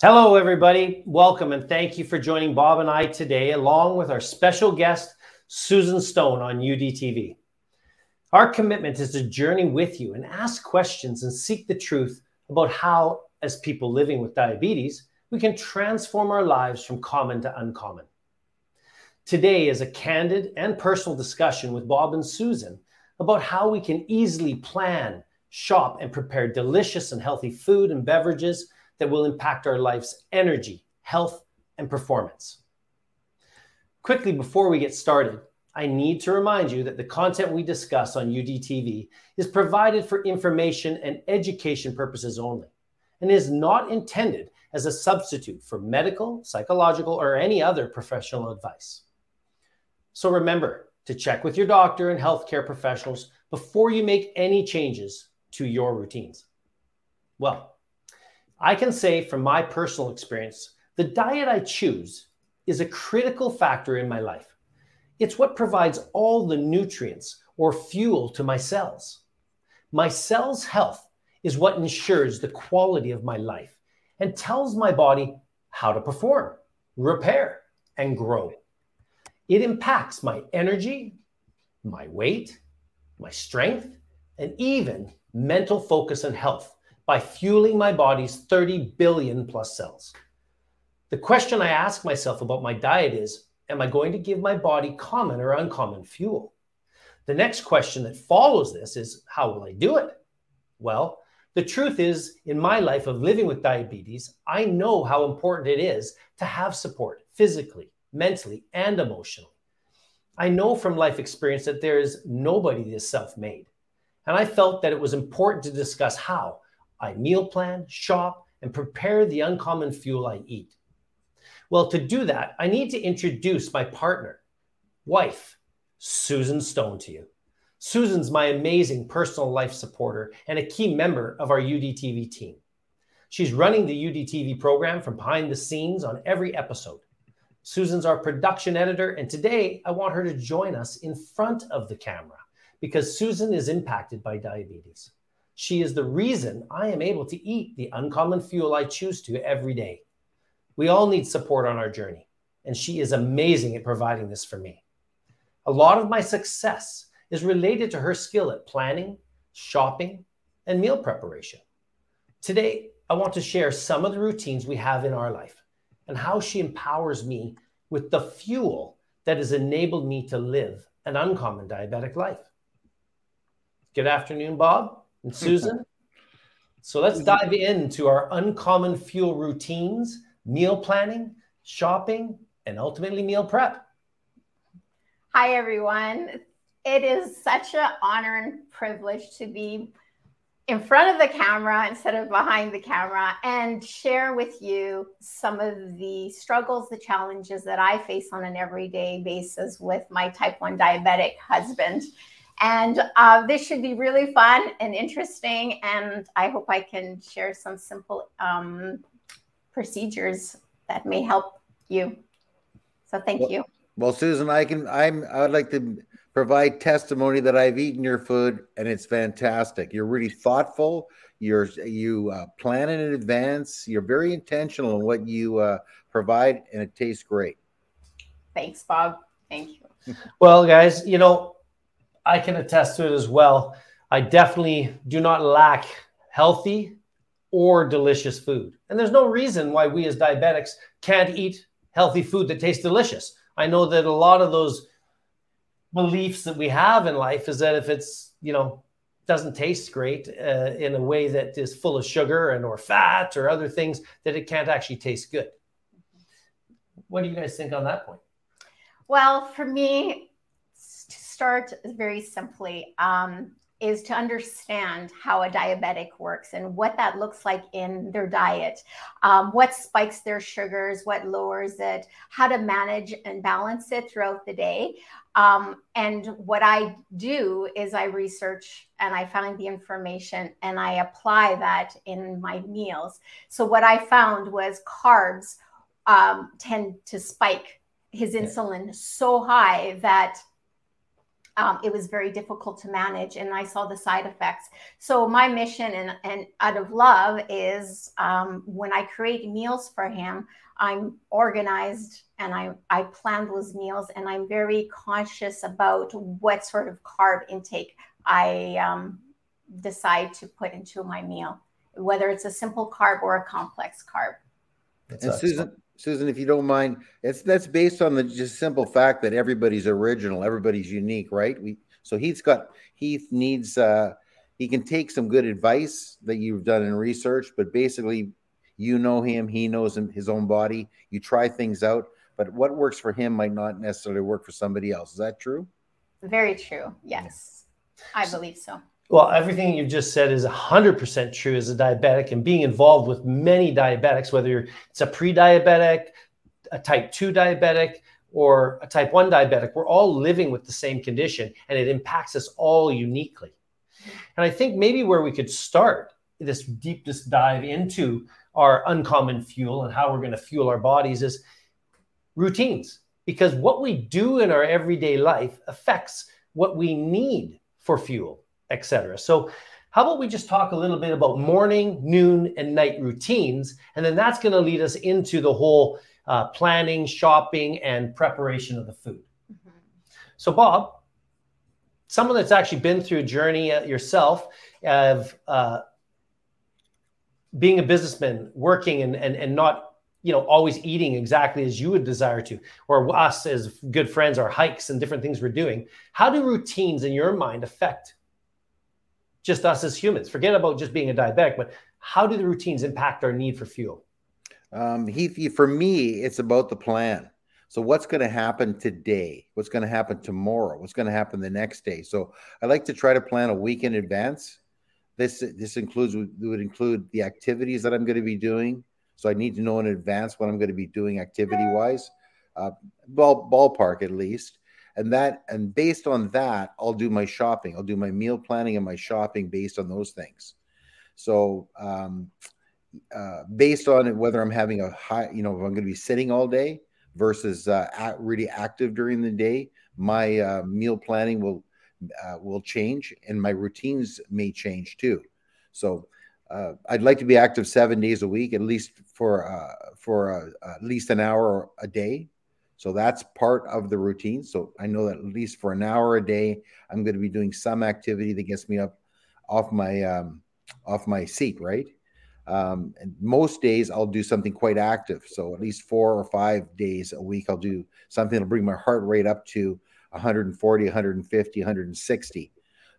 Hello, everybody. Welcome and thank you for joining Bob and I today, along with our special guest, Susan Stone on UDTV. Our commitment is to journey with you and ask questions and seek the truth about how, as people living with diabetes, we can transform our lives from common to uncommon. Today is a candid and personal discussion with Bob and Susan about how we can easily plan, shop, and prepare delicious and healthy food and beverages that will impact our life's energy, health, and performance. Quickly, before we get started, I need to remind you that the content we discuss on UDTV is provided for information and education purposes only and is not intended as a substitute for medical, psychological, or any other professional advice. So remember to check with your doctor and healthcare professionals before you make any changes to your routines. Well, I can say from my personal experience, the diet I choose is a critical factor in my life. It's what provides all the nutrients or fuel to my cells. My cells' health is what ensures the quality of my life and tells my body how to perform, repair, and grow. It impacts my energy, my weight, my strength, and even mental focus and health by fueling my body's 30 billion plus cells. The question I ask myself about my diet is Am I going to give my body common or uncommon fuel? The next question that follows this is How will I do it? Well, the truth is, in my life of living with diabetes, I know how important it is to have support physically, mentally, and emotionally. I know from life experience that there is nobody that's self made. And I felt that it was important to discuss how I meal plan, shop, and prepare the uncommon fuel I eat. Well, to do that, I need to introduce my partner, wife, Susan Stone, to you. Susan's my amazing personal life supporter and a key member of our UDTV team. She's running the UDTV program from behind the scenes on every episode. Susan's our production editor, and today I want her to join us in front of the camera because Susan is impacted by diabetes. She is the reason I am able to eat the uncommon fuel I choose to every day. We all need support on our journey, and she is amazing at providing this for me. A lot of my success is related to her skill at planning, shopping, and meal preparation. Today, I want to share some of the routines we have in our life and how she empowers me with the fuel that has enabled me to live an uncommon diabetic life. Good afternoon, Bob and Susan. so let's dive into our uncommon fuel routines, meal planning, shopping, and ultimately meal prep. Hi, everyone. It is such an honor and privilege to be in front of the camera instead of behind the camera and share with you some of the struggles, the challenges that I face on an everyday basis with my type 1 diabetic husband. And uh, this should be really fun and interesting. And I hope I can share some simple um, procedures that may help you. So thank well, you. Well, Susan, I can. I'm. I would like to provide testimony that I've eaten your food and it's fantastic. You're really thoughtful. You're you uh, plan in advance. You're very intentional in what you uh, provide, and it tastes great. Thanks, Bob. Thank you. Well, guys, you know I can attest to it as well. I definitely do not lack healthy or delicious food. And there's no reason why we as diabetics can't eat healthy food that tastes delicious. I know that a lot of those beliefs that we have in life is that if it's, you know, doesn't taste great uh, in a way that is full of sugar and or fat or other things that it can't actually taste good. What do you guys think on that point? Well, for me, start very simply um, is to understand how a diabetic works and what that looks like in their diet, um, what spikes their sugars, what lowers it, how to manage and balance it throughout the day. Um, and what I do is I research and I find the information and I apply that in my meals. So, what I found was carbs um, tend to spike his insulin so high that um, it was very difficult to manage and i saw the side effects. So my mission and, and out of love is um, when i create meals for him i'm organized and I, I plan those meals and i'm very conscious about what sort of carb intake i um, decide to put into my meal whether it's a simple carb or a complex carb. That's and Susan, Susan, if you don't mind, it's that's based on the just simple fact that everybody's original, everybody's unique, right? We so Heath's got Heath needs uh he can take some good advice that you've done in research, but basically you know him, he knows him, his own body. You try things out, but what works for him might not necessarily work for somebody else. Is that true? Very true. Yes. I believe so. Well, everything you've just said is 100% true as a diabetic and being involved with many diabetics, whether it's a pre diabetic, a type 2 diabetic, or a type 1 diabetic, we're all living with the same condition and it impacts us all uniquely. And I think maybe where we could start this deepest dive into our uncommon fuel and how we're going to fuel our bodies is routines. Because what we do in our everyday life affects what we need for fuel etc. So how about we just talk a little bit about morning, noon, and night routines, and then that's going to lead us into the whole uh, planning, shopping, and preparation of the food. Mm-hmm. So, Bob, someone that's actually been through a journey uh, yourself of uh, being a businessman, working and, and and not you know always eating exactly as you would desire to, or us as good friends, our hikes and different things we're doing. How do routines in your mind affect just us as humans. Forget about just being a diabetic, but how do the routines impact our need for fuel? Um, he, for me, it's about the plan. So what's going to happen today? What's going to happen tomorrow? What's going to happen the next day? So I like to try to plan a week in advance. This this includes would include the activities that I'm going to be doing. So I need to know in advance what I'm going to be doing activity wise, uh, ball, ballpark at least and that and based on that i'll do my shopping. I'll do my meal planning and my shopping based on those things. So um, uh, based on whether i'm having a high you know if i'm going to be sitting all day versus uh, really active during the day my uh, meal planning will uh, will change and my routines may change too. So uh, I'd like to be active seven days a week, at least for uh, for at least an hour a day so that's part of the routine. So I know that at least for an hour a day, I'm going to be doing some activity that gets me up off my um, off my seat, right? Um, and most days I'll do something quite active. So at least four or five days a week, I'll do something that'll bring my heart rate up to 140, 150, 160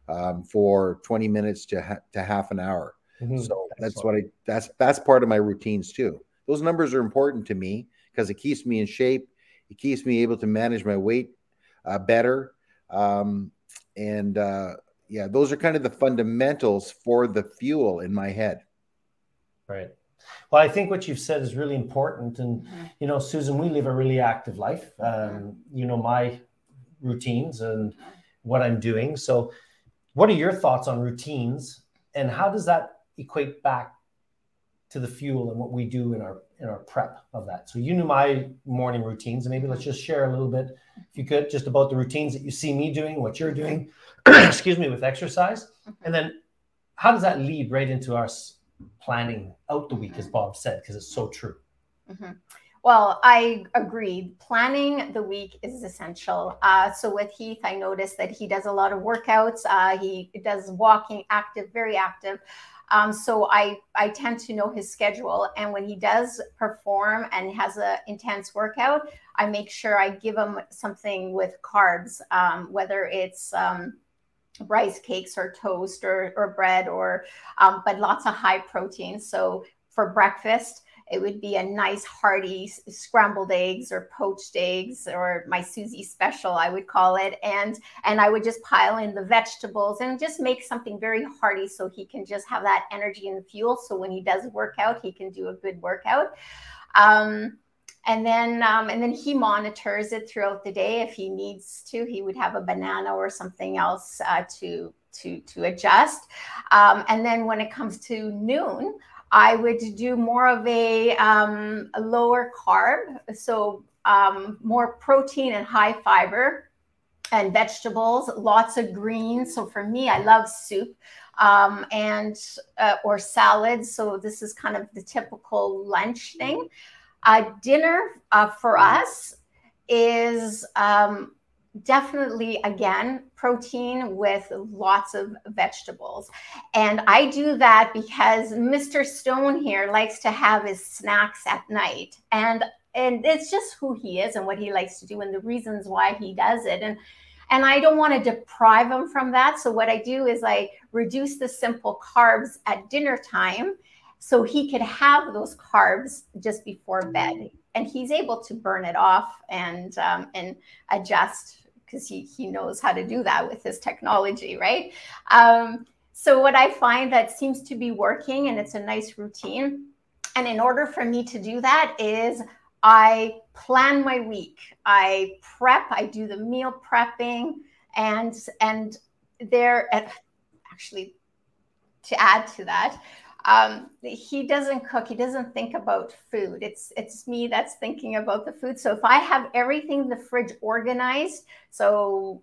um, for 20 minutes to ha- to half an hour. Mm-hmm. So that's, that's what I that's that's part of my routines too. Those numbers are important to me because it keeps me in shape it keeps me able to manage my weight uh, better. Um, and uh, yeah, those are kind of the fundamentals for the fuel in my head. Right. Well, I think what you've said is really important. And, you know, Susan, we live a really active life. Um, you know, my routines and what I'm doing. So, what are your thoughts on routines and how does that equate back to the fuel and what we do in our in our prep of that. So you knew my morning routines, and maybe let's just share a little bit, if you could, just about the routines that you see me doing, what you're doing, excuse me, with exercise, and then how does that lead right into us planning out the week, as Bob said, because it's so true. Mm-hmm. Well, I agree. Planning the week is essential. Uh, so with Heath, I noticed that he does a lot of workouts. Uh, he does walking, active, very active. Um, so I I tend to know his schedule, and when he does perform and has an intense workout, I make sure I give him something with carbs, um, whether it's um, rice cakes or toast or, or bread or um, but lots of high protein. So for breakfast, it would be a nice hearty scrambled eggs or poached eggs or my Susie special, I would call it. And and I would just pile in the vegetables and just make something very hearty so he can just have that energy and fuel. So when he does work out, he can do a good workout. Um, and then um, and then he monitors it throughout the day if he needs to he would have a banana or something else uh, to to to adjust um, and then when it comes to noon I would do more of a, um, a lower carb, so um, more protein and high fiber. and vegetables, lots of greens. So for me, I love soup um, and uh, or salads. So this is kind of the typical lunch thing. Uh, dinner uh, for us is um, definitely again protein with lots of vegetables. And i do that because mr stone here likes to have his snacks at night. And and it's just who he is and what he likes to do and the reasons why he does it. And and i don't want to deprive him from that. So what i do is i reduce the simple carbs at dinner time so he could have those carbs just before bed. And he's able to burn it off and um, and adjust because he he knows how to do that with his technology, right? Um, so what I find that seems to be working, and it's a nice routine. And in order for me to do that, is I plan my week. I prep. I do the meal prepping, and and there actually to add to that um, he doesn't cook. He doesn't think about food. It's it's me that's thinking about the food. So if i have everything in the fridge organized so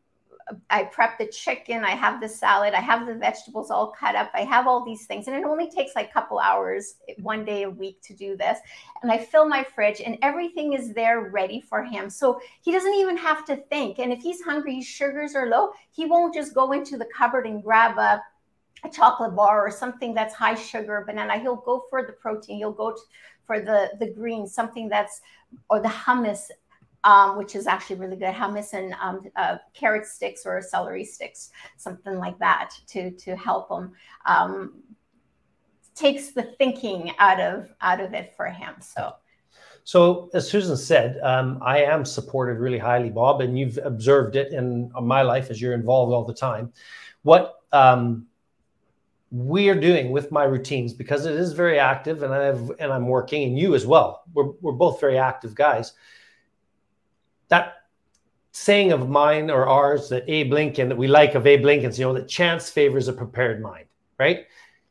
i prep the chicken i have the salad i have the vegetables all cut up i have all these things and it only takes like a couple hours one day a week to do this and i fill my fridge and everything is there ready for him. So he doesn't even have to think. And if he's hungry his sugars are low he won't just go into the cupboard and grab a a chocolate bar or something that's high sugar banana he'll go for the protein he'll go for the the green something that's or the hummus um, which is actually really good hummus and um, uh, carrot sticks or celery sticks something like that to to help him um, takes the thinking out of out of it for him so so, as Susan said, um, I am supported really highly, Bob, and you've observed it in my life as you're involved all the time. What um, we are doing with my routines because it is very active and I've and I'm working and you as well. We're we're both very active guys. That saying of mine or ours that Abe Lincoln that we like of Abe Lincoln's, you know, that chance favors a prepared mind, right?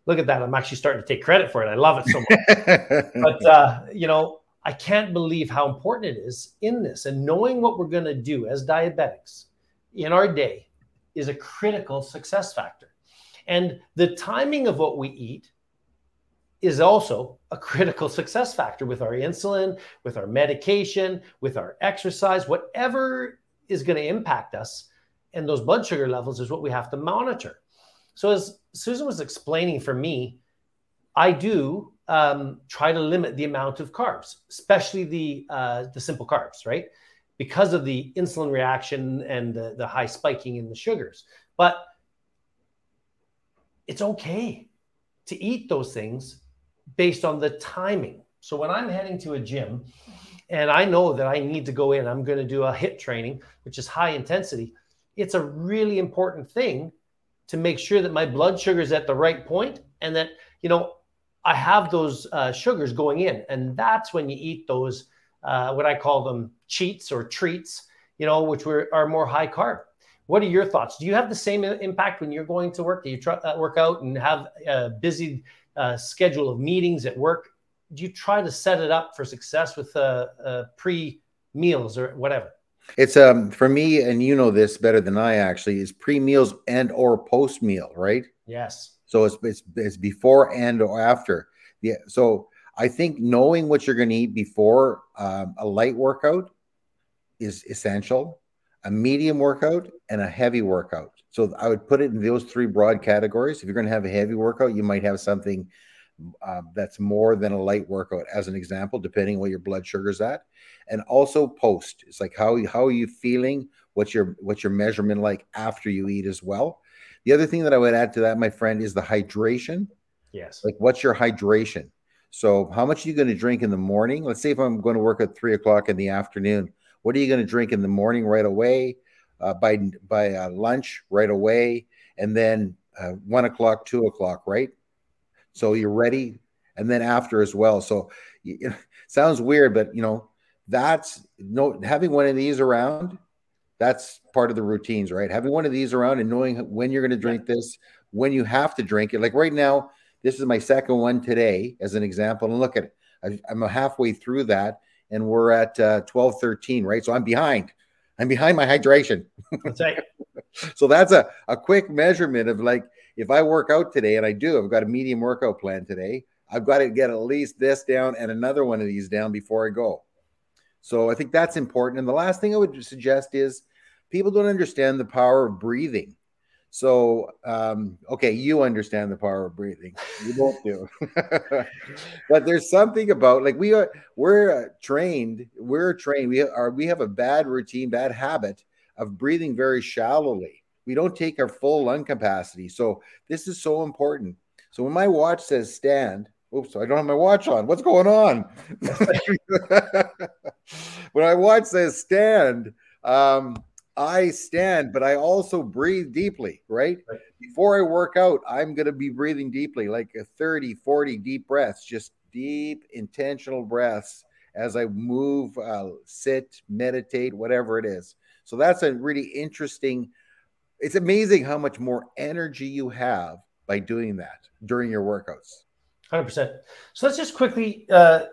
Look at that. I'm actually starting to take credit for it. I love it so much. but uh, you know, I can't believe how important it is in this and knowing what we're going to do as diabetics in our day is a critical success factor and the timing of what we eat is also a critical success factor with our insulin, with our medication, with our exercise, whatever is going to impact us. And those blood sugar levels is what we have to monitor. So, as Susan was explaining for me, I do um, try to limit the amount of carbs, especially the uh, the simple carbs, right? Because of the insulin reaction and the, the high spiking in the sugars. But it's okay to eat those things based on the timing. So when I'm heading to a gym and I know that I need to go in, I'm going to do a HIIT training, which is high intensity. It's a really important thing to make sure that my blood sugar is at the right point and that, you know, I have those uh, sugars going in. And that's when you eat those, uh, what I call them cheats or treats, you know, which were, are more high carb. What are your thoughts? Do you have the same impact when you're going to work? Do you try, uh, work out and have a busy uh, schedule of meetings at work? Do you try to set it up for success with uh, uh pre meals or whatever? It's um for me, and you know this better than I actually is pre meals and or post meal, right? Yes. So it's, it's it's before and or after. Yeah. So I think knowing what you're going to eat before um, a light workout is essential a medium workout, and a heavy workout. So I would put it in those three broad categories. If you're going to have a heavy workout, you might have something uh, that's more than a light workout, as an example, depending what your blood sugar's at. And also post. It's like how how are you feeling? What's your what's your measurement like after you eat as well? The other thing that I would add to that, my friend, is the hydration. Yes. Like what's your hydration? So how much are you going to drink in the morning? Let's say if I'm going to work at three o'clock in the afternoon, what are you going to drink in the morning right away? Uh, by by uh, lunch right away, and then uh, one o'clock, two o'clock, right? So you're ready, and then after as well. So you, it sounds weird, but you know that's no having one of these around. That's part of the routines, right? Having one of these around and knowing when you're going to drink this, when you have to drink it. Like right now, this is my second one today, as an example. And look at it, I, I'm halfway through that, and we're at uh, 12 13 right so i'm behind I'm behind my hydration. That's right. so that's a, a quick measurement of like if I work out today, and I do, I've got a medium workout plan today. I've got to get at least this down and another one of these down before I go. So I think that's important. And the last thing I would suggest is people don't understand the power of breathing. So, um, okay, you understand the power of breathing. You both do. but there's something about like we are we're trained. We're trained. We are we have a bad routine, bad habit of breathing very shallowly. We don't take our full lung capacity. So this is so important. So when my watch says stand, oops, I don't have my watch on. What's going on? when my watch says stand, um, I stand, but I also breathe deeply, right? right. Before I work out, I'm going to be breathing deeply, like a 30, 40 deep breaths, just deep, intentional breaths as I move, uh, sit, meditate, whatever it is. So that's a really interesting. It's amazing how much more energy you have by doing that during your workouts. 100%. So let's just quickly uh,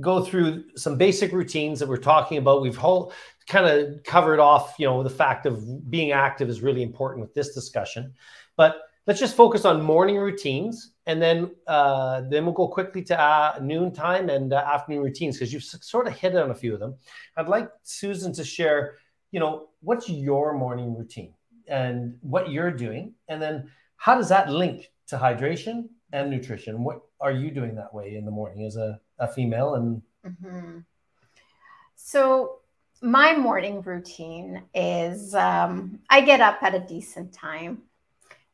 go through some basic routines that we're talking about. We've whole kind of covered off, you know, the fact of being active is really important with this discussion. But let's just focus on morning routines, and then uh, then we'll go quickly to uh, noon time and uh, afternoon routines because you've sort of hit on a few of them. I'd like Susan to share, you know, what's your morning routine and what you're doing, and then how does that link to hydration and nutrition? What are you doing that way in the morning as a, a female? And mm-hmm. so my morning routine is um, I get up at a decent time,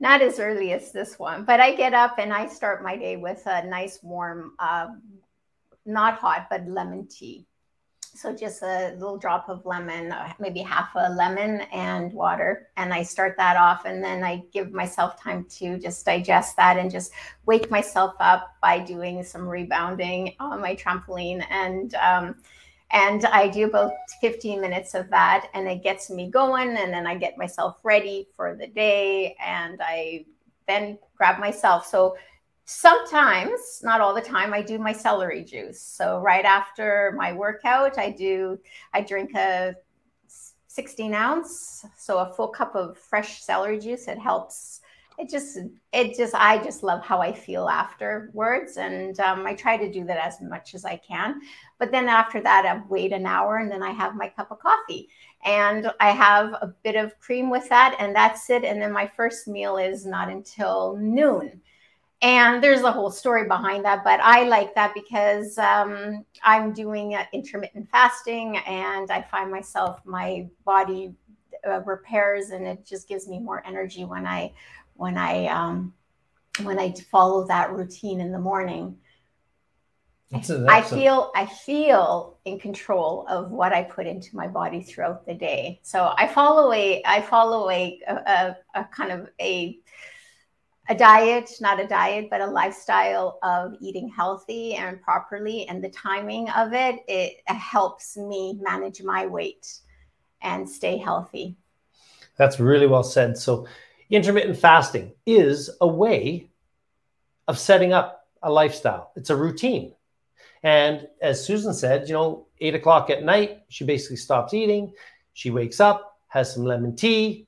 not as early as this one, but I get up and I start my day with a nice warm, uh, not hot, but lemon tea. So just a little drop of lemon, uh, maybe half a lemon and water. And I start that off. And then I give myself time to just digest that and just wake myself up by doing some rebounding on my trampoline. And, um, and I do about 15 minutes of that, and it gets me going. And then I get myself ready for the day, and I then grab myself. So sometimes, not all the time, I do my celery juice. So right after my workout, I do I drink a 16 ounce, so a full cup of fresh celery juice. It helps. It just it just i just love how i feel afterwards and um, i try to do that as much as i can. But then after that i wait an hour and then i have my cup of coffee. And i have a bit of cream with that and that's it. And then my first meal is not until noon and there's a whole story behind that but i like that because um, i'm doing uh, intermittent fasting and i find myself my body uh, repairs and it just gives me more energy when i when I um, when I follow that routine in the morning. That's a, that's I feel a... I feel in control of what I put into my body throughout the day. So I follow a I follow a a, a kind of a a diet, not a diet, but a lifestyle of eating healthy and properly, and the timing of it it helps me manage my weight and stay healthy. That's really well said. So intermittent fasting is a way of setting up a lifestyle. It's a routine. And as Susan said, you know, eight o'clock at night, she basically stops eating. She wakes up, has some lemon tea,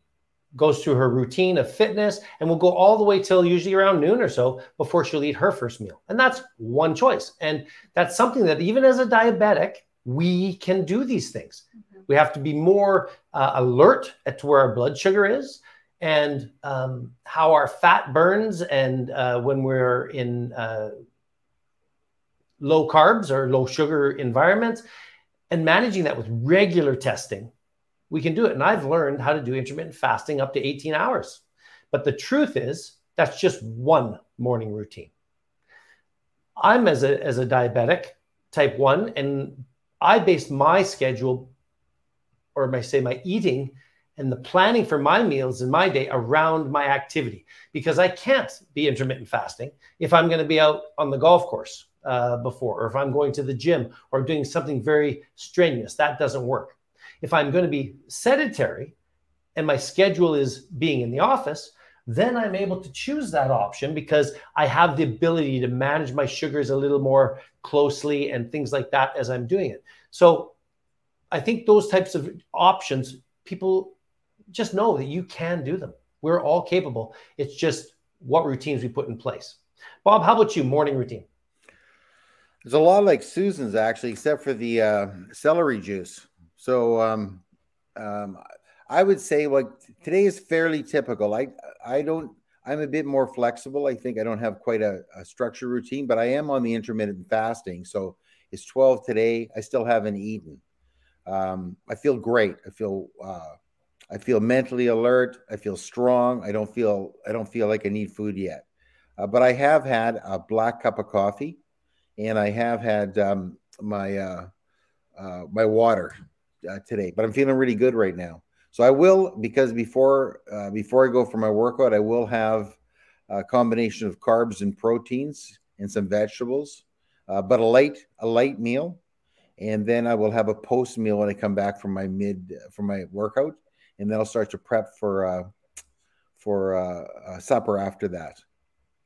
goes through her routine of fitness, and will go all the way till usually around noon or so before she'll eat her first meal. And that's one choice. And that's something that even as a diabetic, we can do these things. Mm-hmm. We have to be more uh, alert at to where our blood sugar is and um, how our fat burns and uh, when we're in uh, low carbs or low sugar environments and managing that with regular testing we can do it and i've learned how to do intermittent fasting up to 18 hours but the truth is that's just one morning routine i'm as a as a diabetic type 1 and i base my schedule or I say my eating and the planning for my meals in my day around my activity because I can't be intermittent fasting if I'm going to be out on the golf course uh, before, or if I'm going to the gym or doing something very strenuous. That doesn't work. If I'm going to be sedentary and my schedule is being in the office, then I'm able to choose that option because I have the ability to manage my sugars a little more closely and things like that as I'm doing it. So I think those types of options people just know that you can do them. We're all capable. It's just what routines we put in place. Bob, how about you? Morning routine. It's a lot like Susan's actually, except for the uh, celery juice. So um, um, I would say like today is fairly typical. I I don't. I'm a bit more flexible. I think I don't have quite a, a structure routine, but I am on the intermittent fasting. So it's 12 today. I still haven't eaten. Um, I feel great. I feel uh, I feel mentally alert. I feel strong. I don't feel I don't feel like I need food yet. Uh, but I have had a black cup of coffee, and I have had um, my uh, uh, my water uh, today. But I'm feeling really good right now. So I will because before uh, before I go for my workout, I will have a combination of carbs and proteins and some vegetables, uh, but a light a light meal, and then I will have a post meal when I come back from my mid from my workout, and then I'll start to prep for for supper after that.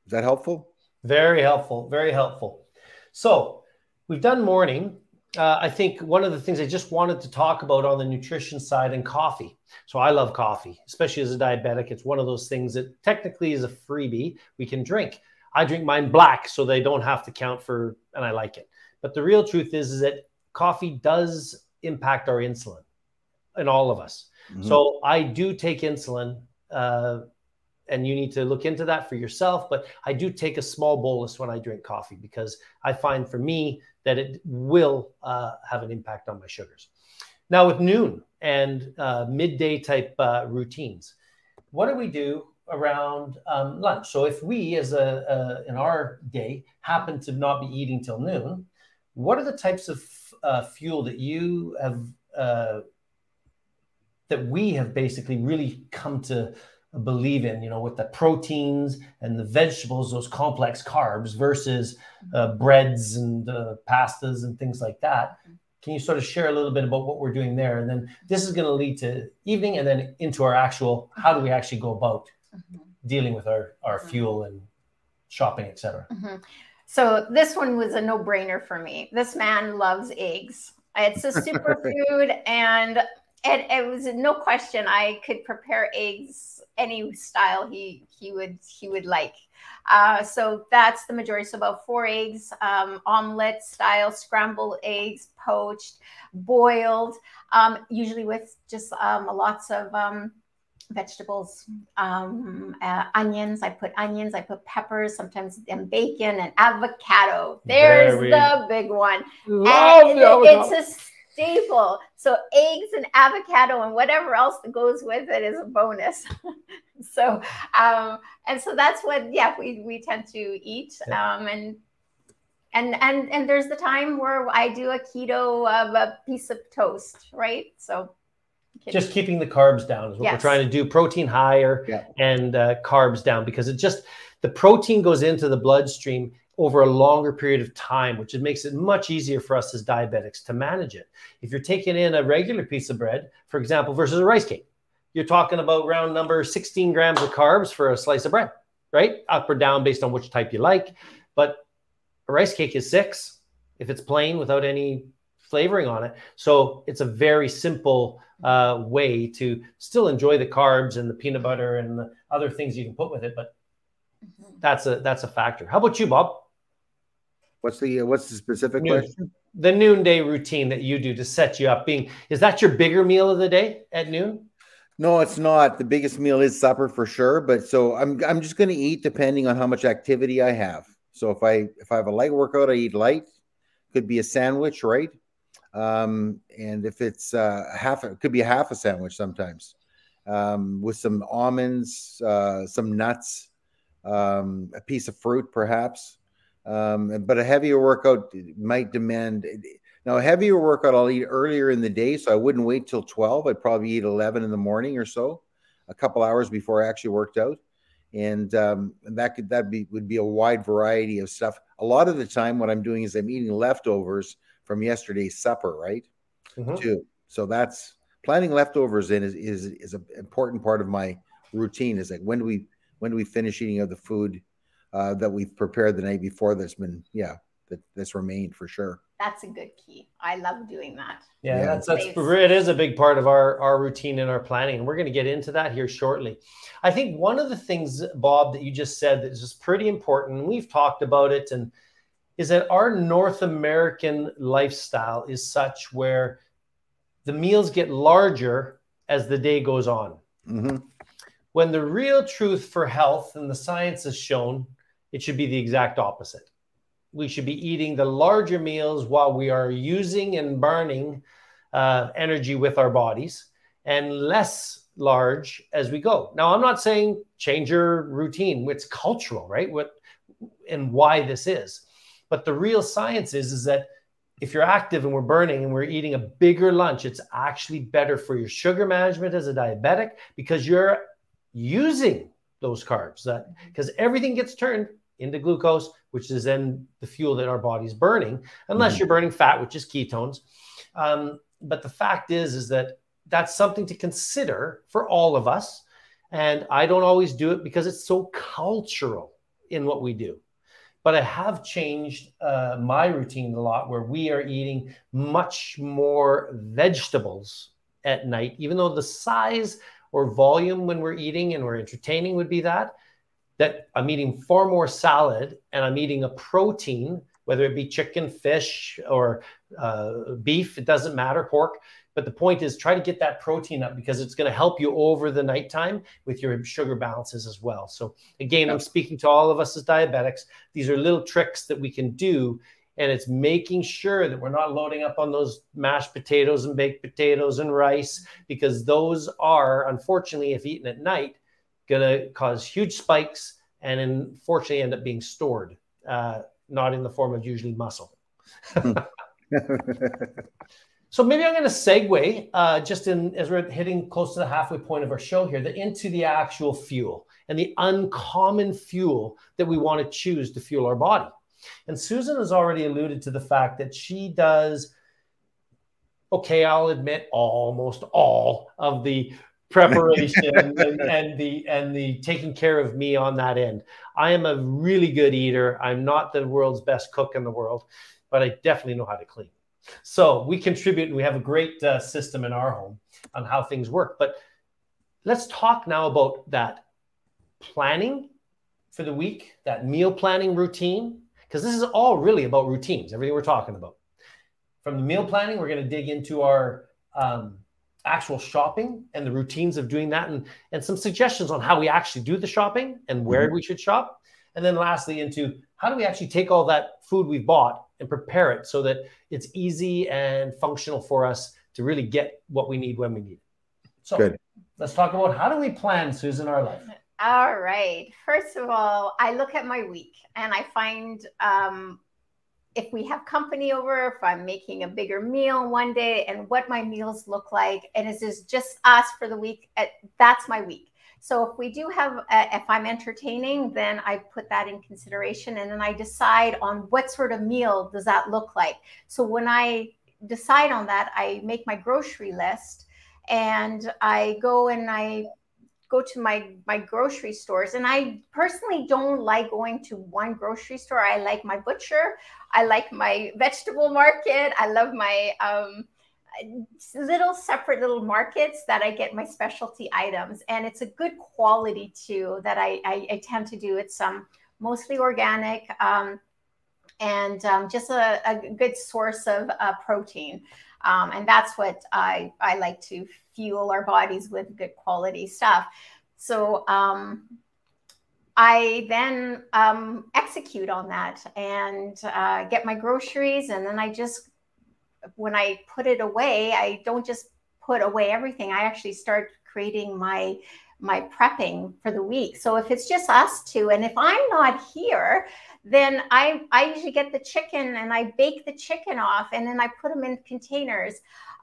Is that helpful? Very helpful. Very helpful. So we've done morning. Uh, I think one of the things I just wanted to talk about on the nutrition side and coffee. So I love coffee, especially as a diabetic. It's one of those things that technically is a freebie we can drink. I drink mine black so they don't have to count for, and I like it. But the real truth is, is that coffee does impact our insulin in all of us. Mm-hmm. So I do take insulin uh, and you need to look into that for yourself. But I do take a small bolus when I drink coffee because I find for me that it will uh, have an impact on my sugars. Now, with noon and uh, midday type uh, routines, what do we do around um, lunch? So, if we, as a, in our day, happen to not be eating till noon, what are the types of uh, fuel that you have uh, that we have basically really come to believe in, you know, with the proteins and the vegetables, those complex carbs versus uh, breads and uh, pastas and things like that. Can you sort of share a little bit about what we're doing there? And then this is going to lead to evening and then into our actual how do we actually go about mm-hmm. dealing with our, our mm-hmm. fuel and shopping, etc. Mm-hmm. So this one was a no brainer for me. This man loves eggs. It's a superfood and it, it was no question I could prepare eggs any style he he would he would like. Uh, so that's the majority. So about four eggs, um, omelet style, scrambled eggs, poached, boiled, um, usually with just um, lots of um, vegetables, um, uh, onions. I put onions, I put peppers, sometimes and bacon and avocado. There's Very the big one. Love and it, it's a staple. So eggs and avocado and whatever else that goes with it is a bonus. so um, and so that's what yeah we we tend to eat um, and and and and there's the time where I do a keto of a piece of toast, right? So just keeping the carbs down is what yes. we're trying to do. Protein higher yeah. and uh, carbs down because it just the protein goes into the bloodstream over a longer period of time, which makes it much easier for us as diabetics to manage it. If you're taking in a regular piece of bread, for example, versus a rice cake, you're talking about round number 16 grams of carbs for a slice of bread, right? Up or down based on which type you like. But a rice cake is six if it's plain without any flavoring on it. So it's a very simple uh, way to still enjoy the carbs and the peanut butter and the other things you can put with it. But mm-hmm. that's a that's a factor. How about you, Bob? What's the uh, what's the specific Noon. question? The noonday routine that you do to set you up. Being is that your bigger meal of the day at noon? No, it's not. The biggest meal is supper for sure. But so I'm I'm just going to eat depending on how much activity I have. So if I if I have a light workout, I eat light. Could be a sandwich, right? Um, and if it's uh, half, it could be a half a sandwich sometimes um, with some almonds, uh, some nuts, um, a piece of fruit, perhaps. Um, but a heavier workout might demand now a heavier workout I'll eat earlier in the day, so I wouldn't wait till 12. I'd probably eat 11 in the morning or so, a couple hours before I actually worked out. And, um, and that could that be would be a wide variety of stuff. A lot of the time, what I'm doing is I'm eating leftovers from yesterday's supper, right? Mm-hmm. Too. So that's planning leftovers in is is is an important part of my routine. Is like when do we when do we finish eating of the food uh, that we've prepared the night before that's been yeah that that's remained for sure that's a good key. I love doing that. Yeah, yeah. that's that's it is a big part of our our routine and our planning, and we're going to get into that here shortly. I think one of the things, Bob, that you just said that is just pretty important, and we've talked about it, and is that our North American lifestyle is such where the meals get larger as the day goes on. Mm-hmm. When the real truth for health and the science has shown, it should be the exact opposite we should be eating the larger meals while we are using and burning uh, energy with our bodies and less large as we go. Now, I'm not saying change your routine. It's cultural, right? What and why this is. But the real science is, is that if you're active and we're burning and we're eating a bigger lunch, it's actually better for your sugar management as a diabetic because you're using those carbs. That because everything gets turned into glucose, which is then the fuel that our body's burning, unless mm-hmm. you're burning fat, which is ketones. Um, but the fact is, is that that's something to consider for all of us. And I don't always do it because it's so cultural in what we do. But I have changed uh, my routine a lot where we are eating much more vegetables at night, even though the size or volume when we're eating and we're entertaining would be that that I'm eating far more salad and I'm eating a protein, whether it be chicken, fish, or uh, beef, it doesn't matter, pork. But the point is, try to get that protein up because it's going to help you over the nighttime with your sugar balances as well. So, again, I'm speaking to all of us as diabetics. These are little tricks that we can do. And it's making sure that we're not loading up on those mashed potatoes and baked potatoes and rice because those are, unfortunately, if eaten at night, going to cause huge spikes and unfortunately end up being stored, uh, not in the form of usually muscle. so maybe I'm going to segue uh, just in as we're hitting close to the halfway point of our show here, that into the actual fuel and the uncommon fuel that we want to choose to fuel our body. And Susan has already alluded to the fact that she does okay, I'll admit almost all of the preparation and, and, the and the taking care of me on that end. I am a really good eater. I'm not the world's best cook in the world, but I definitely know how to clean. So we contribute, and we have a great uh, system in our home on how things work. But let's talk now about that planning for the week, that meal planning routine, because this is all really about routines. Everything we're talking about. From the meal planning, we're going to dig into our um, actual shopping and the routines of doing that and, and some suggestions on how we actually do the shopping and where mm-hmm. we should shop. And then lastly, into how do we actually take all that food we've bought and prepare it so that it's easy and functional for us to really get what we need when we need it. So Good. let's talk about how do we plan, Susan, our life? All right. First of all, I look at my week and I find um, if we have company over, if I'm making a bigger meal one day, and what my meals look like, and is this just us for the week? Eh, that's my week. So if we do have, uh, if I'm entertaining, then I put that in consideration, and then I decide on what sort of meal does that look like. So when I decide on that, I make my grocery list, and I go and I go to my my grocery stores and i personally don't like going to one grocery store. I like my butcher i like my vegetable market i love my um, little separate little markets that i get my specialty items and it's a good quality too that i i, I tend to do. It's um mostly organic um, and um, just a, a, good source of uh, protein um, and that's what I, I like to fuel our bodies with good quality stuff. So um, I then um, execute on that and uh, get my groceries. And then I just, when I put it away, I don't just put away everything. I actually start creating my my prepping for the week. So if it's just us two, and if I'm not here, then I I usually get the chicken and I bake the chicken off, and then I put them in containers.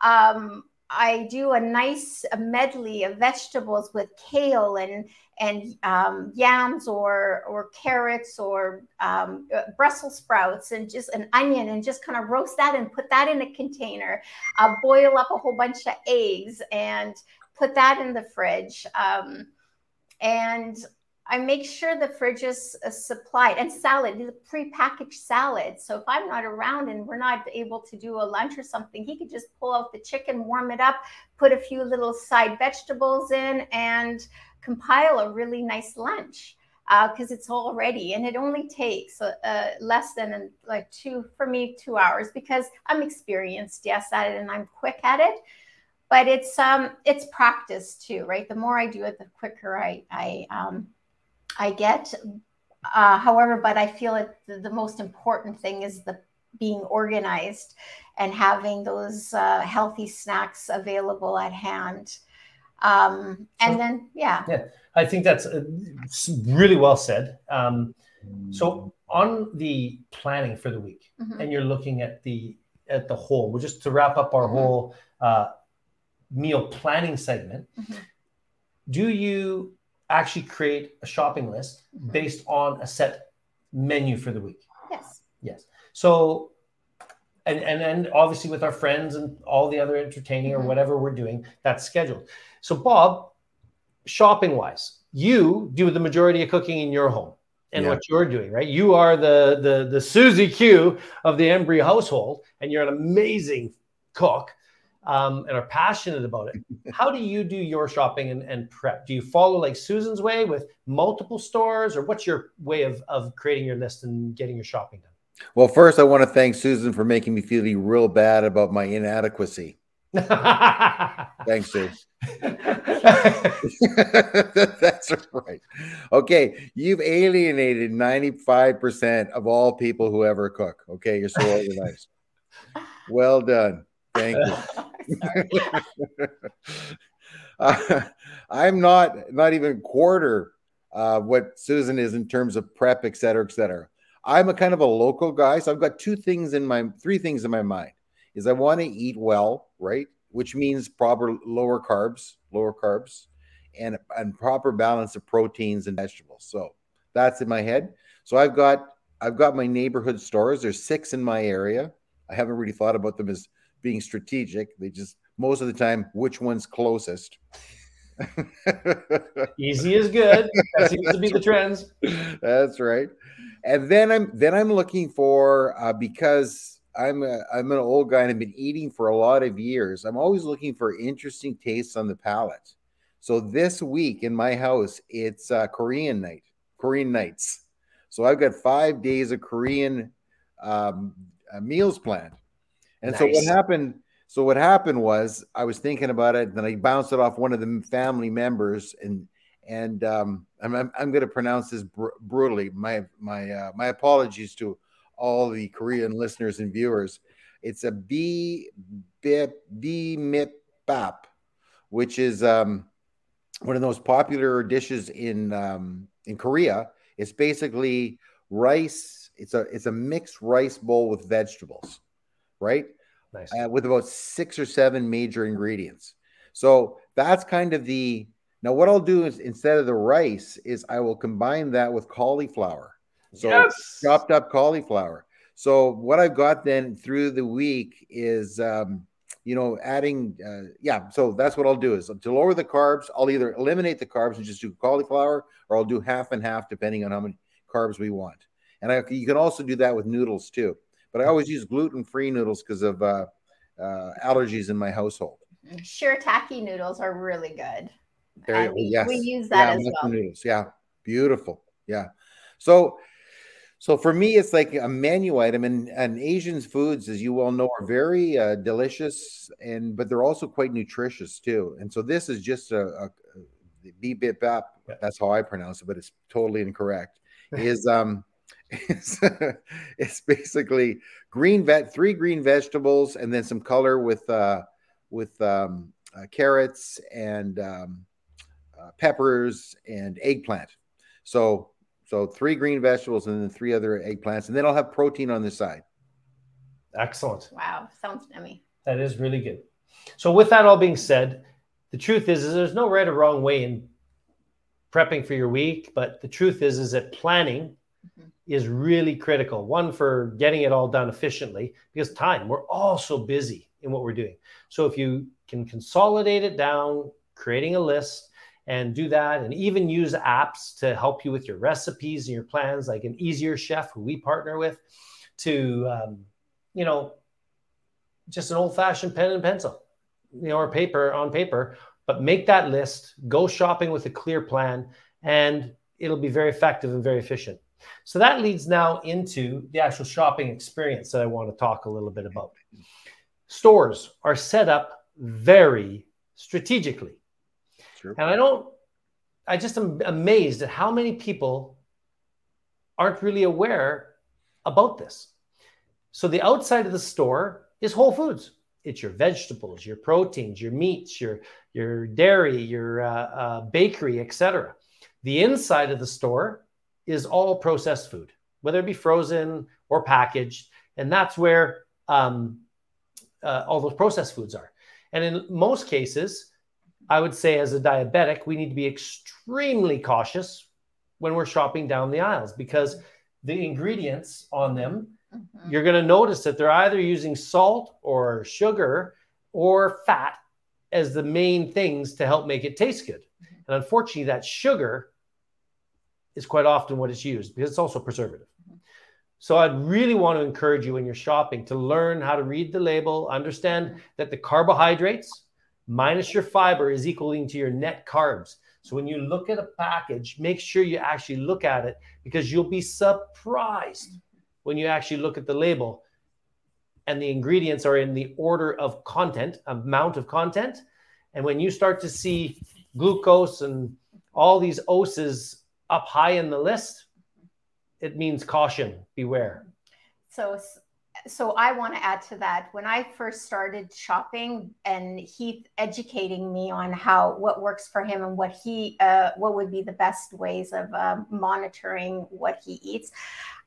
Um, I do a nice medley of vegetables with kale and and um, yams or or carrots or um, uh, Brussels sprouts and just an onion and just kind of roast that and put that in a container. Uh, boil up a whole bunch of eggs and put that in the fridge. Um, and I make sure the fridge is uh, supplied and salad, the prepackaged salad. So if I'm not around and we're not able to do a lunch or something, he could just pull out the chicken, warm it up, put a few little side vegetables in, and compile a really nice lunch because uh, it's all ready and it only takes uh, uh, less than like two for me two hours because i'm experienced yes at it and i'm quick at it but it's um it's practice too right the more i do it the quicker i i um i get uh, however but i feel it the, the most important thing is the being organized and having those uh, healthy snacks available at hand um, and so, then yeah yeah I think that's uh, really well said. Um, so on the planning for the week, mm-hmm. and you're looking at the at the whole. Well, just to wrap up our mm-hmm. whole uh, meal planning segment. Mm-hmm. Do you actually create a shopping list mm-hmm. based on a set menu for the week? Yes. Yes. So and and and obviously with our friends and all the other entertaining mm-hmm. or whatever we're doing that's scheduled so bob shopping wise, you do the majority of cooking in your home and yeah. what you're doing, right? You are the the the Susie Q of the Embry household, and you're an amazing cook um, and are passionate about it. How do you do your shopping and, and prep? Do you follow like Susan's way with multiple stores, or what's your way of of creating your list and getting your shopping done? Well, first, I want to thank Susan for making me feel real bad about my inadequacy. Thanks, Sue. That's right. Okay, you've alienated 95% of all people who ever cook. Okay, you're so organized. well done. Thank you. uh, I'm not not even quarter uh, what Susan is in terms of prep, et cetera, et cetera. I'm a kind of a local guy, so I've got two things in my three things in my mind. Is I want to eat well, right? which means proper lower carbs, lower carbs, and and proper balance of proteins and vegetables. So that's in my head. So I've got I've got my neighborhood stores. There's six in my area. I haven't really thought about them as being strategic. They just most of the time, which one's closest. Easy is good. That seems to be the trends. That's right. And then I'm then I'm looking for uh, because I'm a, I'm an old guy and I've been eating for a lot of years. I'm always looking for interesting tastes on the palate. So this week in my house, it's uh, Korean night, Korean nights. So I've got five days of Korean um, uh, meals planned. And nice. so what happened? So what happened was I was thinking about it, and then I bounced it off one of the family members, and and um, I'm I'm, I'm going to pronounce this br- brutally. My my uh, my apologies to all the Korean listeners and viewers. It's a B bip B mip bap, which is um, one of those popular dishes in um, in Korea. It's basically rice. It's a it's a mixed rice bowl with vegetables, right? Nice. Uh, with about six or seven major ingredients. So that's kind of the now. What I'll do is instead of the rice is I will combine that with cauliflower so yes. chopped up cauliflower. So what I've got then through the week is, um, you know, adding, uh, yeah. So that's what I'll do is to lower the carbs. I'll either eliminate the carbs and just do cauliflower, or I'll do half and half depending on how many carbs we want. And I, you can also do that with noodles too. But I always use gluten-free noodles because of uh, uh, allergies in my household. Shirataki noodles are really good. There, we, yes. we use that yeah, as well. Noodles. Yeah, beautiful. Yeah. So so for me, it's like a menu item, and, and Asian foods, as you well know, are very uh, delicious, and but they're also quite nutritious too. And so this is just a, a, a bip bap. That's how I pronounce it, but it's totally incorrect. Is um, it's, it's basically green vet, three green vegetables, and then some color with uh, with um, uh, carrots and um, uh, peppers and eggplant. So so three green vegetables and then three other eggplants, and then I'll have protein on the side. Excellent. Wow, sounds yummy. That is really good. So with that all being said, the truth is, is there's no right or wrong way in prepping for your week, but the truth is is that planning mm-hmm. Is really critical. One for getting it all done efficiently because time, we're all so busy in what we're doing. So if you can consolidate it down, creating a list and do that and even use apps to help you with your recipes and your plans like an easier chef who we partner with to um, you know just an old fashioned pen and pencil you know or paper on paper but make that list go shopping with a clear plan and it'll be very effective and very efficient so that leads now into the actual shopping experience that i want to talk a little bit about stores are set up very strategically True. And I don't, I just am amazed at how many people aren't really aware about this. So the outside of the store is Whole Foods. It's your vegetables, your proteins, your meats, your your dairy, your uh, uh, bakery, etc. The inside of the store is all processed food, whether it be frozen or packaged, and that's where um, uh, all those processed foods are. And in most cases, I would say, as a diabetic, we need to be extremely cautious when we're shopping down the aisles because the ingredients on them, mm-hmm. you're going to notice that they're either using salt or sugar or fat as the main things to help make it taste good. Mm-hmm. And unfortunately, that sugar is quite often what is used because it's also preservative. So I'd really want to encourage you when you're shopping to learn how to read the label, understand that the carbohydrates minus your fiber is equaling to your net carbs. So when you look at a package, make sure you actually look at it because you'll be surprised when you actually look at the label and the ingredients are in the order of content, amount of content. And when you start to see glucose and all these oses up high in the list, it means caution, beware. So so I want to add to that. When I first started shopping, and Heath educating me on how what works for him and what he uh, what would be the best ways of uh, monitoring what he eats,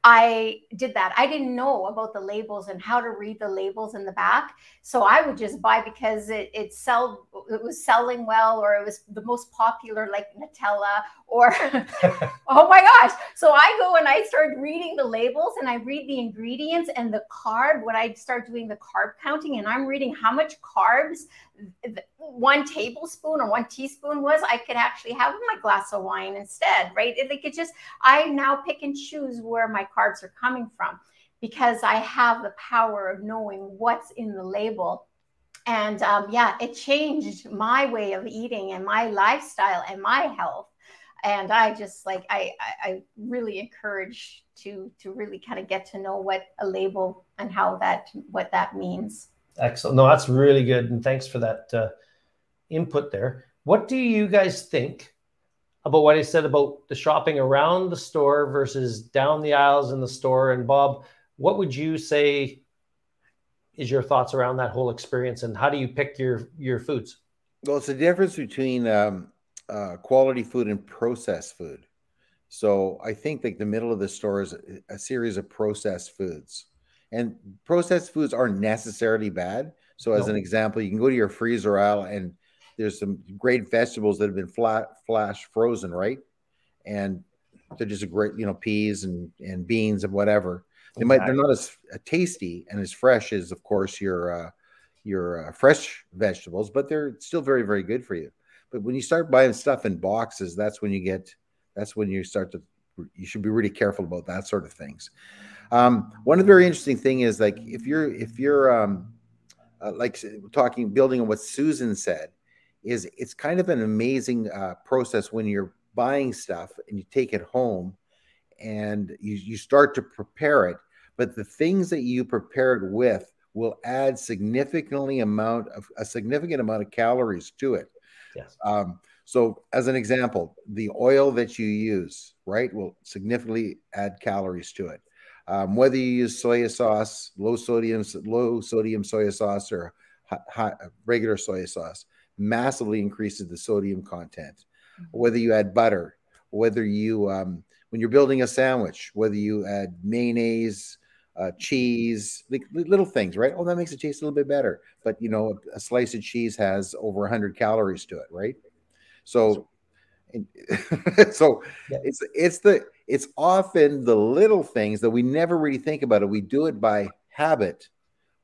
I did that. I didn't know about the labels and how to read the labels in the back. So I would just buy because it it sell it was selling well or it was the most popular like Nutella or oh my gosh. So I go and I start reading the labels and I read the ingredients and the carb when I start doing the carb counting and I'm reading how much carbs one tablespoon or one teaspoon was, I could actually have my glass of wine instead, right? It, could just, I now pick and choose where my carbs are coming from because I have the power of knowing what's in the label. And um, yeah, it changed my way of eating and my lifestyle and my health. And I just like I, I really encourage to to really kind of get to know what a label and how that what that means. Excellent. No, that's really good, and thanks for that uh, input there. What do you guys think about what I said about the shopping around the store versus down the aisles in the store? And Bob, what would you say is your thoughts around that whole experience, and how do you pick your your foods? Well, it's the difference between um, uh, quality food and processed food. So I think like the middle of the store is a series of processed foods. And processed foods aren't necessarily bad. So, as no. an example, you can go to your freezer aisle and there's some great vegetables that have been flat, flash frozen, right? And they're just a great, you know, peas and, and beans and whatever. They might they're not as uh, tasty and as fresh as, of course, your uh, your uh, fresh vegetables, but they're still very very good for you. But when you start buying stuff in boxes, that's when you get that's when you start to you should be really careful about that sort of things. Um, one of the very interesting thing is like if you're if you're um, uh, like talking building on what Susan said, is it's kind of an amazing uh, process when you're buying stuff and you take it home and you, you start to prepare it but the things that you prepared with will add significantly amount of a significant amount of calories to it yes. Um, so as an example the oil that you use right will significantly add calories to it um, whether you use soy sauce, low sodium, low sodium soy sauce, or high, high, regular soy sauce, massively increases the sodium content. Mm-hmm. Whether you add butter, whether you um, when you're building a sandwich, whether you add mayonnaise, uh, cheese, like little things, right? Oh, that makes it taste a little bit better. But you know, a, a slice of cheese has over 100 calories to it, right? So, so yeah. it's it's the it's often the little things that we never really think about it. We do it by habit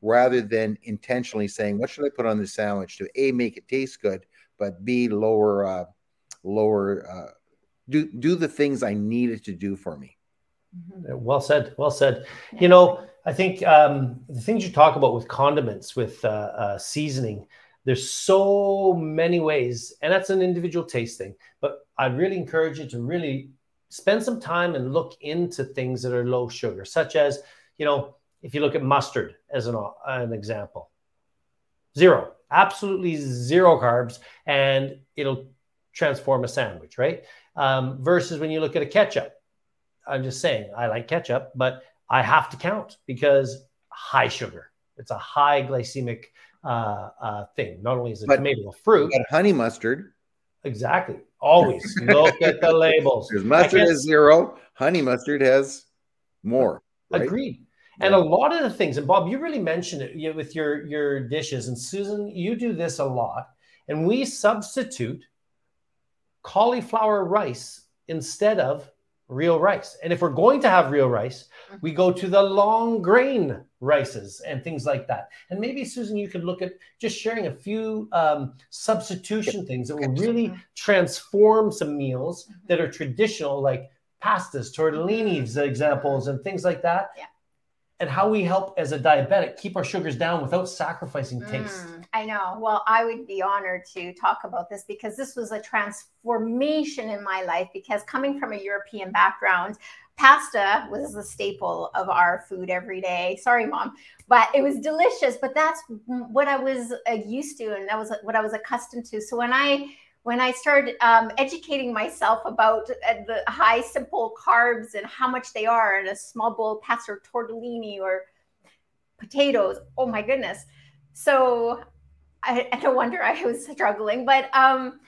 rather than intentionally saying, "What should I put on this sandwich to a make it taste good, but b lower uh, lower, uh, do do the things I need it to do for me. Well said. Well said. You know, I think um, the things you talk about with condiments, with uh, uh, seasoning, there's so many ways, and that's an individual taste thing. But I'd really encourage you to really spend some time and look into things that are low sugar, such as, you know, if you look at mustard as an, an example, zero, absolutely zero carbs, and it'll transform a sandwich, right? Um, versus when you look at a ketchup, I'm just saying, I like ketchup, but I have to count because high sugar. It's a high glycemic uh, uh, thing. Not only is it but, tomato a fruit, but honey mustard. Exactly. Always look at the labels. Because mustard has zero, honey mustard has more. Right? Agreed. And a lot of the things, and Bob, you really mentioned it with your your dishes, and Susan, you do this a lot, and we substitute cauliflower rice instead of real rice. And if we're going to have real rice, we mm-hmm. go to the long grain rices and things like that. And maybe Susan, you could look at just sharing a few um, substitution things that will really mm-hmm. transform some meals mm-hmm. that are traditional, like pastas, tortellinis, examples, and things like that. Yeah and how we help as a diabetic keep our sugars down without sacrificing taste. Mm, I know. Well, I would be honored to talk about this because this was a transformation in my life. Because coming from a European background, pasta was the staple of our food every day. Sorry, mom, but it was delicious. But that's what I was uh, used to, and that was what I was accustomed to. So when I when I started um, educating myself about uh, the high simple carbs and how much they are in a small bowl of pasta or tortellini or potatoes, oh my goodness. So I, I no wonder I was struggling, but um,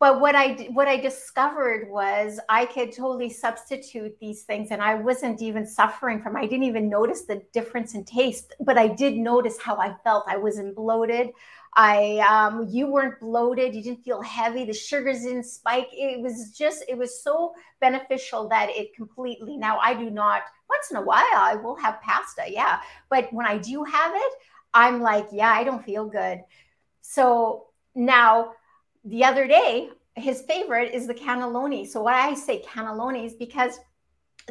but what I what I discovered was I could totally substitute these things, and I wasn't even suffering from. I didn't even notice the difference in taste, but I did notice how I felt. I wasn't bloated. I um, you weren't bloated, you didn't feel heavy, the sugars didn't spike. It was just it was so beneficial that it completely. Now I do not. Once in a while, I will have pasta, yeah, but when I do have it, I'm like, yeah, I don't feel good. So now the other day, his favorite is the cannelloni. So why I say cannelloni is because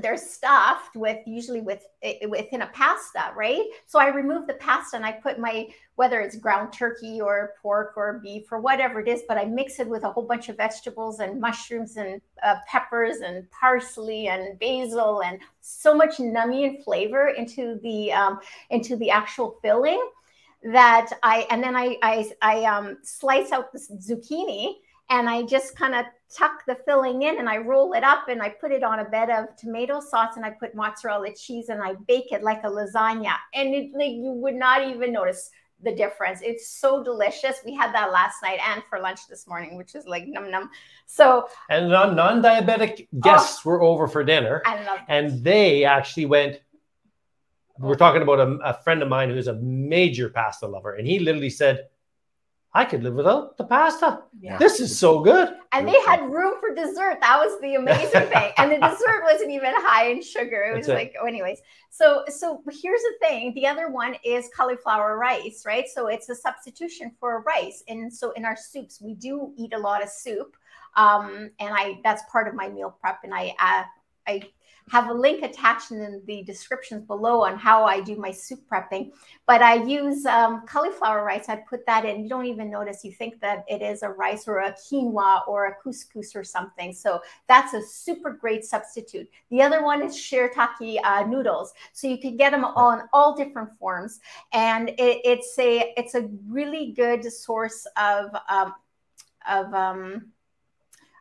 they're stuffed with usually with within a pasta, right? So I remove the pasta and I put my whether it's ground turkey or pork or beef or whatever it is, but I mix it with a whole bunch of vegetables and mushrooms and uh, peppers and parsley and basil and so much nummy and flavor into the um, into the actual filling that I and then I I, I um, slice out the zucchini and I just kind of tuck the filling in and I roll it up and I put it on a bed of tomato sauce and I put mozzarella cheese and I bake it like a lasagna. And it, like you would not even notice the difference. It's so delicious. We had that last night and for lunch this morning, which is like num num. So and non diabetic oh. guests oh, were over for dinner. and they actually went. We're talking about a, a friend of mine who's a major pasta lover, and he literally said, I could live without the pasta. Yeah. This is so good. And they had room for dessert. That was the amazing thing. And the dessert wasn't even high in sugar. It was That's like, it. oh, anyways. So, so here's the thing. The other one is cauliflower rice, right? So it's a substitution for rice. And so in our soups, we do eat a lot of soup. Um, and I that's part of my meal prep. And I uh, I have a link attached in the descriptions below on how I do my soup prepping. But I use um, cauliflower rice. I put that in. You don't even notice. You think that it is a rice or a quinoa or a couscous or something. So that's a super great substitute. The other one is shirataki uh, noodles. So you can get them all in all different forms, and it, it's a it's a really good source of um, of um,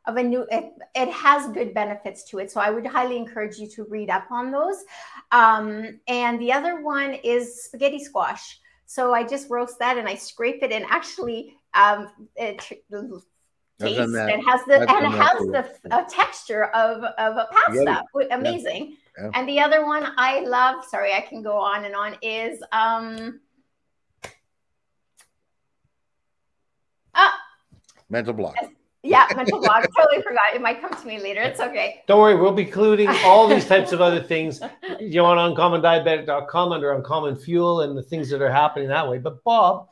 of a new it, it has good benefits to it. So i would highly encourage you to read up on those. Um, and the other one is spaghetti squash. So i just roast that and i scrape it and actually um, it taste it has the and it has the texture of of a pasta. Amazing yeah. Yeah. and the other one i love sorry i can go on and on is um ah, mental block yeah, mental block. totally forgot. It might come to me later. It's okay. Don't worry, we'll be including all these types of other things. You want on uncommondiabetic.com under uncommon fuel and the things that are happening that way. But Bob,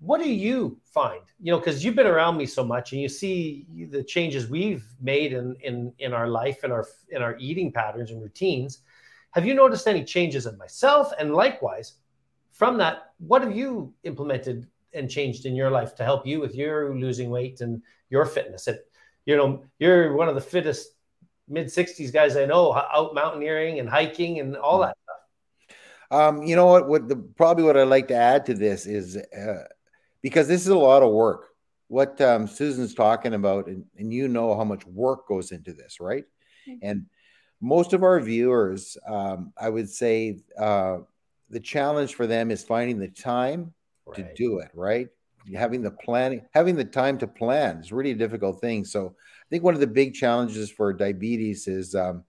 what do you find? You know, because you've been around me so much, and you see the changes we've made in in in our life and our in our eating patterns and routines. Have you noticed any changes in myself? And likewise, from that, what have you implemented and changed in your life to help you with your losing weight and your fitness? And you know, you're one of the fittest mid 60s guys I know out mountaineering and hiking and all that stuff. Um, you know what? What the probably what I'd like to add to this is uh, because this is a lot of work. What um, Susan's talking about, and, and you know how much work goes into this, right? Mm-hmm. And most of our viewers, um, I would say, uh, the challenge for them is finding the time right. to do it, right? Having the planning, having the time to plan is really a difficult thing. So I think one of the big challenges for diabetes is um,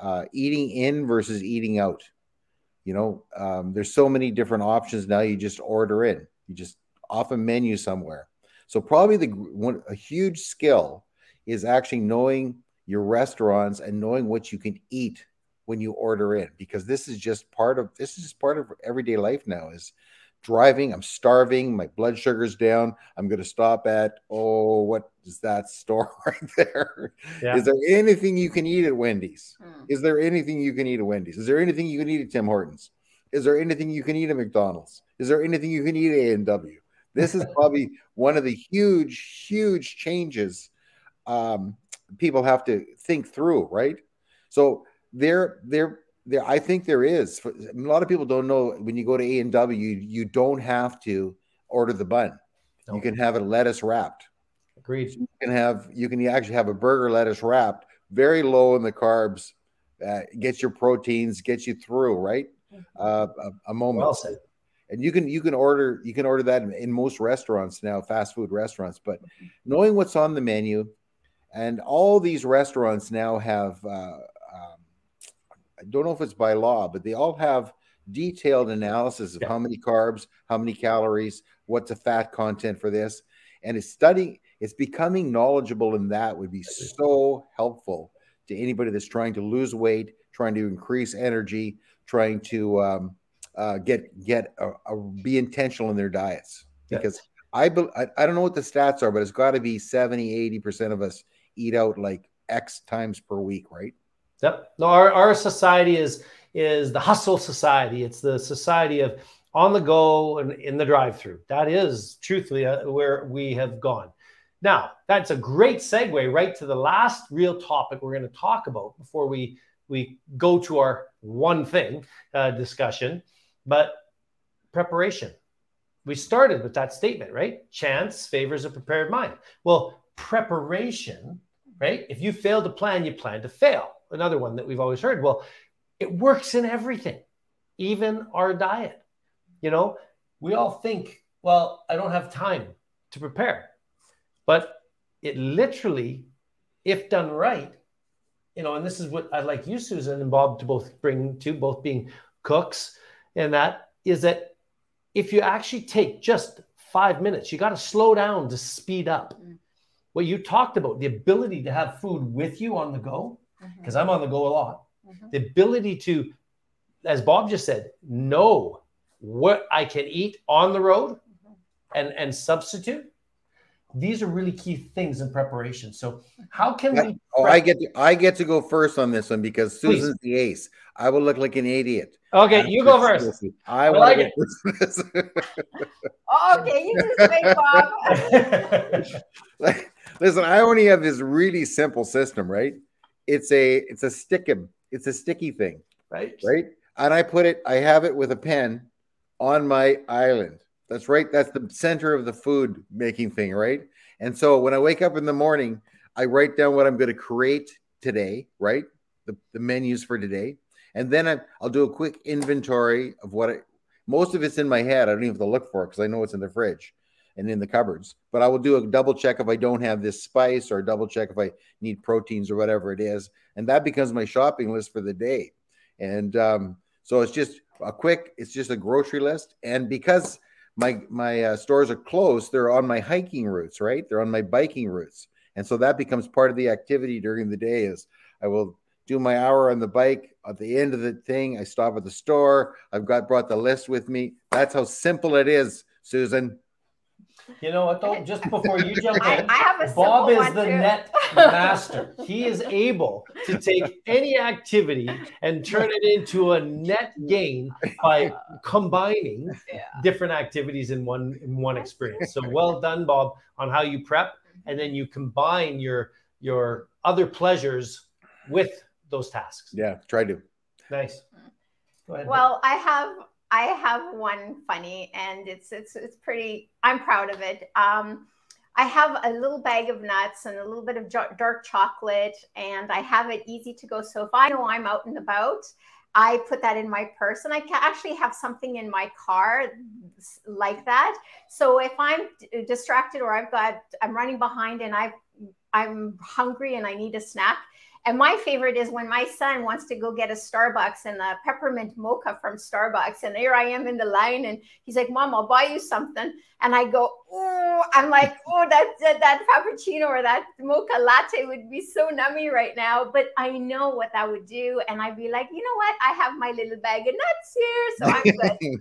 uh, eating in versus eating out. You know, um, there's so many different options now. You just order in. You just off a menu somewhere. So probably the one a huge skill is actually knowing your restaurants and knowing what you can eat when you order in because this is just part of this is just part of everyday life now is driving i'm starving my blood sugar's down i'm going to stop at oh what is that store right there yeah. is there anything you can eat at wendy's hmm. is there anything you can eat at wendy's is there anything you can eat at tim hortons is there anything you can eat at mcdonald's is there anything you can eat at a&w this is probably one of the huge, huge changes um, people have to think through, right? So there, there, there. I think there is. A lot of people don't know when you go to A and W, you don't have to order the bun. You can have it lettuce wrapped. Agreed. you can have you can actually have a burger lettuce wrapped, very low in the carbs, uh, gets your proteins, gets you through right. Mm-hmm. Uh, a, a, moment. Well said and you can you can order you can order that in, in, most restaurants now fast food restaurants but mm-hmm. knowing what's on the menu and all these restaurants now have uh, um, i don't know if it's by law but they all have detailed analysis of yeah. how many carbs how many calories what's the fat content for this and it's studying it's becoming knowledgeable in that would be so helpful to anybody that's trying to lose weight trying to increase energy trying to um, uh, get get a, a, be intentional in their diets because. I, I I don't know what the stats are, but it's got to be 70, 80 percent of us eat out like X times per week, right? Yep. No, our, our society is is the hustle society. It's the society of on the go and in the drive through. That is truthfully uh, where we have gone. Now, that's a great segue right to the last real topic we're going to talk about before we we go to our one thing uh, discussion but preparation. We started with that statement, right? Chance favors a prepared mind. Well, preparation, right? If you fail to plan, you plan to fail. Another one that we've always heard. Well, it works in everything, even our diet. You know, we all think, well, I don't have time to prepare. But it literally, if done right, you know, and this is what I'd like you, Susan and Bob, to both bring to, both being cooks and that is that if you actually take just five minutes, you got to slow down to speed up. Mm-hmm. What you talked about, the ability to have food with you on the go, because mm-hmm. I'm on the go a lot, mm-hmm. the ability to, as Bob just said, know what I can eat on the road mm-hmm. and, and substitute these are really key things in preparation. So how can we? Oh, I get to, I get to go first on this one because Susan's Please. the ace. I will look like an idiot. Okay, you go first. I, I like it. okay, you just make Bob. Listen, I only have this really simple system, right? It's a it's a stickum. It's a sticky thing, right? Right, and I put it. I have it with a pen on my island that's right. That's the center of the food making thing, right? And so when I wake up in the morning, I write down what I'm going to create today, right? The, the menus for today. And then I, will do a quick inventory of what I, most of it's in my head. I don't even have to look for it because I know it's in the fridge and in the cupboards. But I will do a double check if I don't have this spice or double check if I need proteins or whatever it is. And that becomes my shopping list for the day. And um, so it's just a quick, it's just a grocery list. And because my my uh, stores are close they're on my hiking routes right they're on my biking routes and so that becomes part of the activity during the day is i will do my hour on the bike at the end of the thing i stop at the store i've got brought the list with me that's how simple it is susan You know what though? Just before you jump in, I have a Bob is the too. net master. He is able to take any activity and turn it into a net gain by combining Yeah. different activities in one in one experience. So well done, Bob, on how you prep and then you combine your your other pleasures with those tasks. Yeah, try to. Nice. Go ahead. Well, I have I have one funny, and it's it's it's pretty. I'm proud of it. Um, I have a little bag of nuts and a little bit of dark chocolate, and I have it easy to go. So if I know I'm out and about, I put that in my purse, and I can actually have something in my car like that. So if I'm distracted or I've got I'm running behind and I I'm hungry and I need a snack. And my favorite is when my son wants to go get a Starbucks and a peppermint mocha from Starbucks. And there I am in the line, and he's like, Mom, I'll buy you something. And I go, Oh, I'm like, Oh, that, that, that frappuccino or that mocha latte would be so nummy right now. But I know what that would do. And I'd be like, You know what? I have my little bag of nuts here. So I'm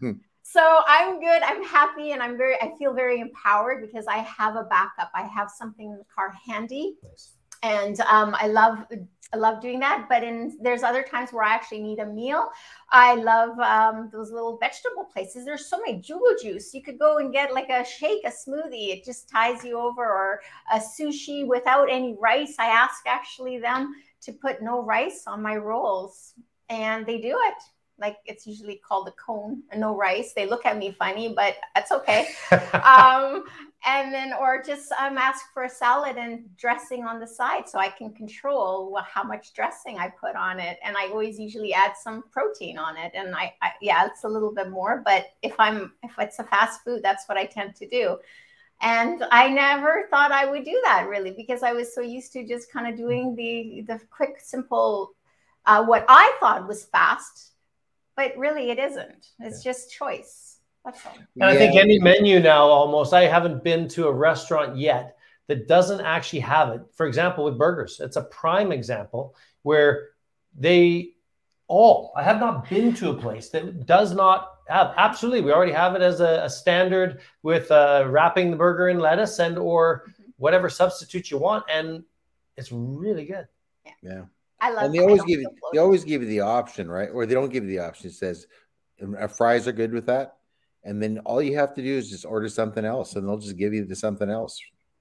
good. So I'm good. I'm happy, and I'm very. I feel very empowered because I have a backup. I have something in the car handy, Nice. and um, I love. I love doing that. But in there's other times where I actually need a meal. I love um, those little vegetable places. There's so many Jugo Juice. You could go and get like a shake, a smoothie. It just ties you over, or a sushi without any rice. I ask actually them to put no rice on my rolls, and they do it like it's usually called a cone and no rice. They look at me funny but that's okay. Um, and then or just um, ask for a salad and dressing on the side so i can control how much dressing i put on it. And i always usually add some protein on it. And I, I yeah it's a little bit more but if i'm if it's a fast food that's what i tend to do. And i never thought i would do that really because i was so used to just kind of doing the the quick simple uh, what i thought was fast but really it isn't it's just choice that's all And I think any menu now almost, I haven't been to a restaurant yet that doesn't actually have it. For example, with burgers, it's a prime example where they all, I have not been to a place that does not have, absolutely, we already have it as a, a standard with uh, wrapping the burger in lettuce and or whatever substitute you want. And it's really good. Yeah. I love and they always give you, they always give you the option, right? Or they don't give you the option. It says uh, fries are good with that. And then all you have to do is just order something else and they'll just give you the something else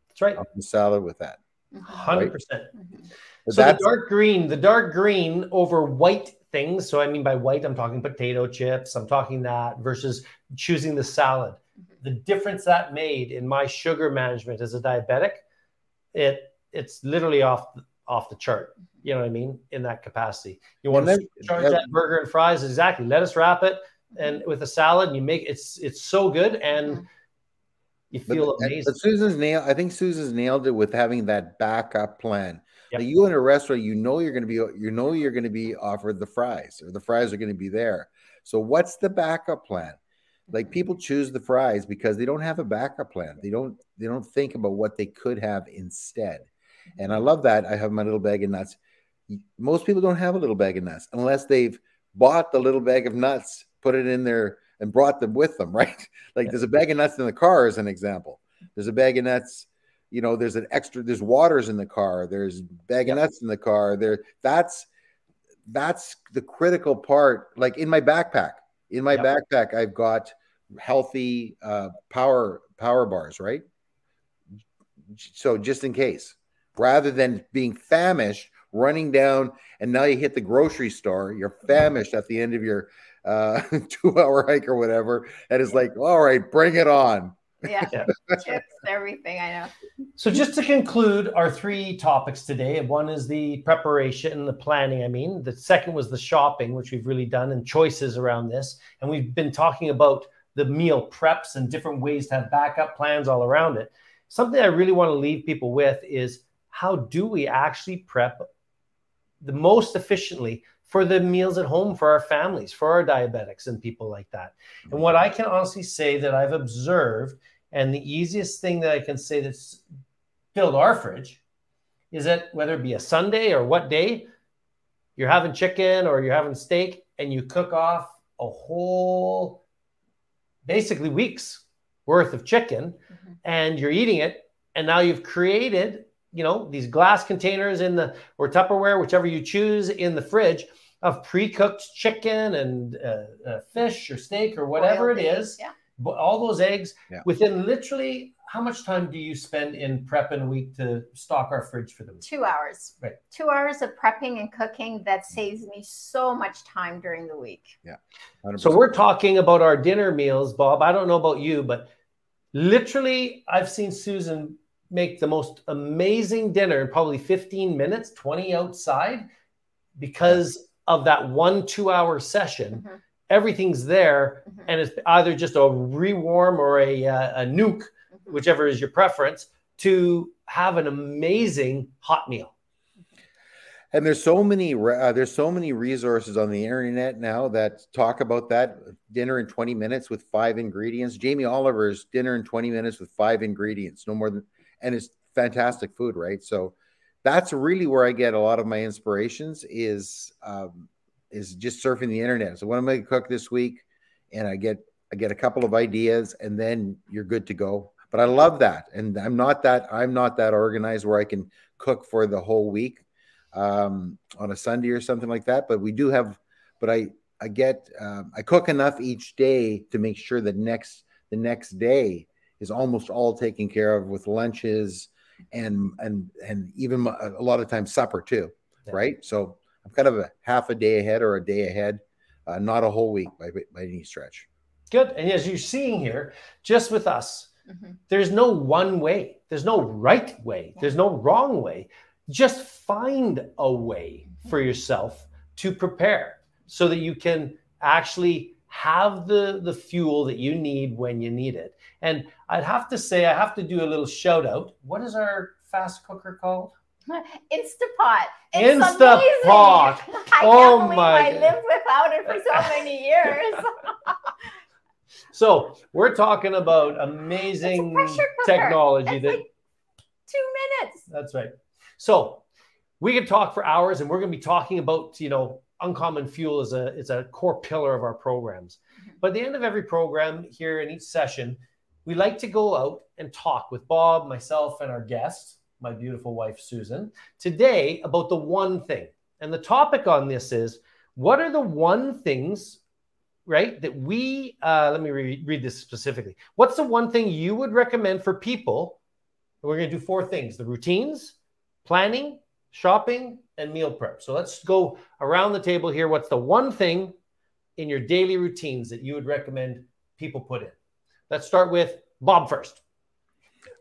That's right. on the salad with that. Mhm, 100%. mhm. So the dark green, the dark green over white things. So I mean by white, I'm talking potato chips. I'm talking that versus choosing the salad. The difference that made in my sugar management as a diabetic, it it's literally off off the chart. You know what I mean? In that capacity, you want And to charge that- that burger and fries exactly. Let us wrap it and mm-hmm. with a salad, and you make it's it's so good and Mhm. you feel but amazing. Susan's nailed I think Susan's nailed it with having that backup plan. Yep. Like you in a restaurant, you know you're gonna be you know you're gonna be offered the fries or the fries are gonna be there. So what's the backup plan? like mm-hmm. people choose the fries because they don't have a backup plan they don't they don't think about what they could have instead and i mm-hmm. love that i have my little bag of nuts most people don't have a little bag of nuts unless they've bought the little bag of nuts put it in there and brought them with them right? Like Yeah. there's a bag of nuts in the car as an example. There's a bag of nuts you know there's an extra there's waters in the car there's bag of nuts in the car there that's that's the critical part like in my backpack. In my backpack i've got healthy uh power power bars right? So just in case. Rather than being famished running down and now you hit the grocery store you're famished at the end of your uh two hour hike or whatever and it's like all right bring it on yeah, Yeah. chips everything i know So, just to conclude our three topics today, one is the preparation, and the planning. I mean, the second was the shopping, which we've really done, and choices around this. And we've been talking about the meal preps and different ways to have backup plans all around it. Something I really want to leave people with is how do we actually prep the most efficiently for the meals at home for our families, for our diabetics, and people like that. And what I can honestly say that I've observed and the easiest thing that I can say that's filled our fridge is that whether it be a Sunday or what day, you're having chicken or you're having steak and you cook off a whole basically weeks worth of chicken mm-hmm. and you're eating it and now you've created you know these glass containers in the or tupperware whichever you choose in the fridge of pre-cooked chicken and uh, uh, fish or steak or whatever Boiled it is yeah. all those eggs yeah. within literally how much time do you spend in prep in a week to stock our fridge for them? Two hours. Right. Two hours of prepping and cooking that saves me so much time during the week. Yeah. 100%. So we're talking about our dinner meals, Bob. I don't know about you, but literally, I've seen Susan make the most amazing dinner in probably 15 minutes, 20 outside, because of that one two hour session. Mm-hmm. Everything's there, mm-hmm. and it's either just a rewarm or a, uh, a nuke whichever is your preference, to have an amazing hot meal. And there's so many uh, there's so many resources on the internet now that talk about that dinner in 20 minutes with five ingredients. Jamie Oliver's dinner in 20 minutes with five ingredients, no more than, and it's fantastic food, right? So that's really where I get a lot of my inspirations is um, is just surfing the internet. So what am I going to cook this week? And I get I get a couple of ideas, and then you're good to go but I love that. And I'm not that I'm not that organized where I can cook for the whole week um, on a Sunday or something like that. But we do have, but I I get um, I cook enough each day to make sure that next the next day is almost all taken care of with lunches and and and even a lot of times supper too, yeah. right? So I'm kind of a half a day ahead or a day ahead, uh, not a whole week by by any stretch. Good. And as you're seeing here, just with us, Mm-hmm. There's no one way. There's no right way. Yeah. There's no wrong way. Just find a way mm-hmm. for yourself to prepare so that you can actually have the the fuel that you need when you need it. And I'd have to say I have to do a little shout out. What is our fast cooker called? Instapot. It's Instapot. Amazing. I oh my! I lived without it for so many years. So we're talking about amazing technology that like two minutes. That's right. So we could talk for hours, and we're going to be talking about you know uncommon fuel is a is a core pillar of our programs. Mm-hmm. But at the end of every program here in each session, we like to go out and talk with Bob, myself, and our guest, my beautiful wife Susan, today about the one thing. And the topic on this is what are the one things right? That we, uh, let me re- read this specifically. What's the one thing you would recommend for people? We're going to do four things the routines, planning, shopping, and meal prep. So let's go around the table here. What's the one thing in your daily routines that you would recommend people put in? Let's start with Bob first.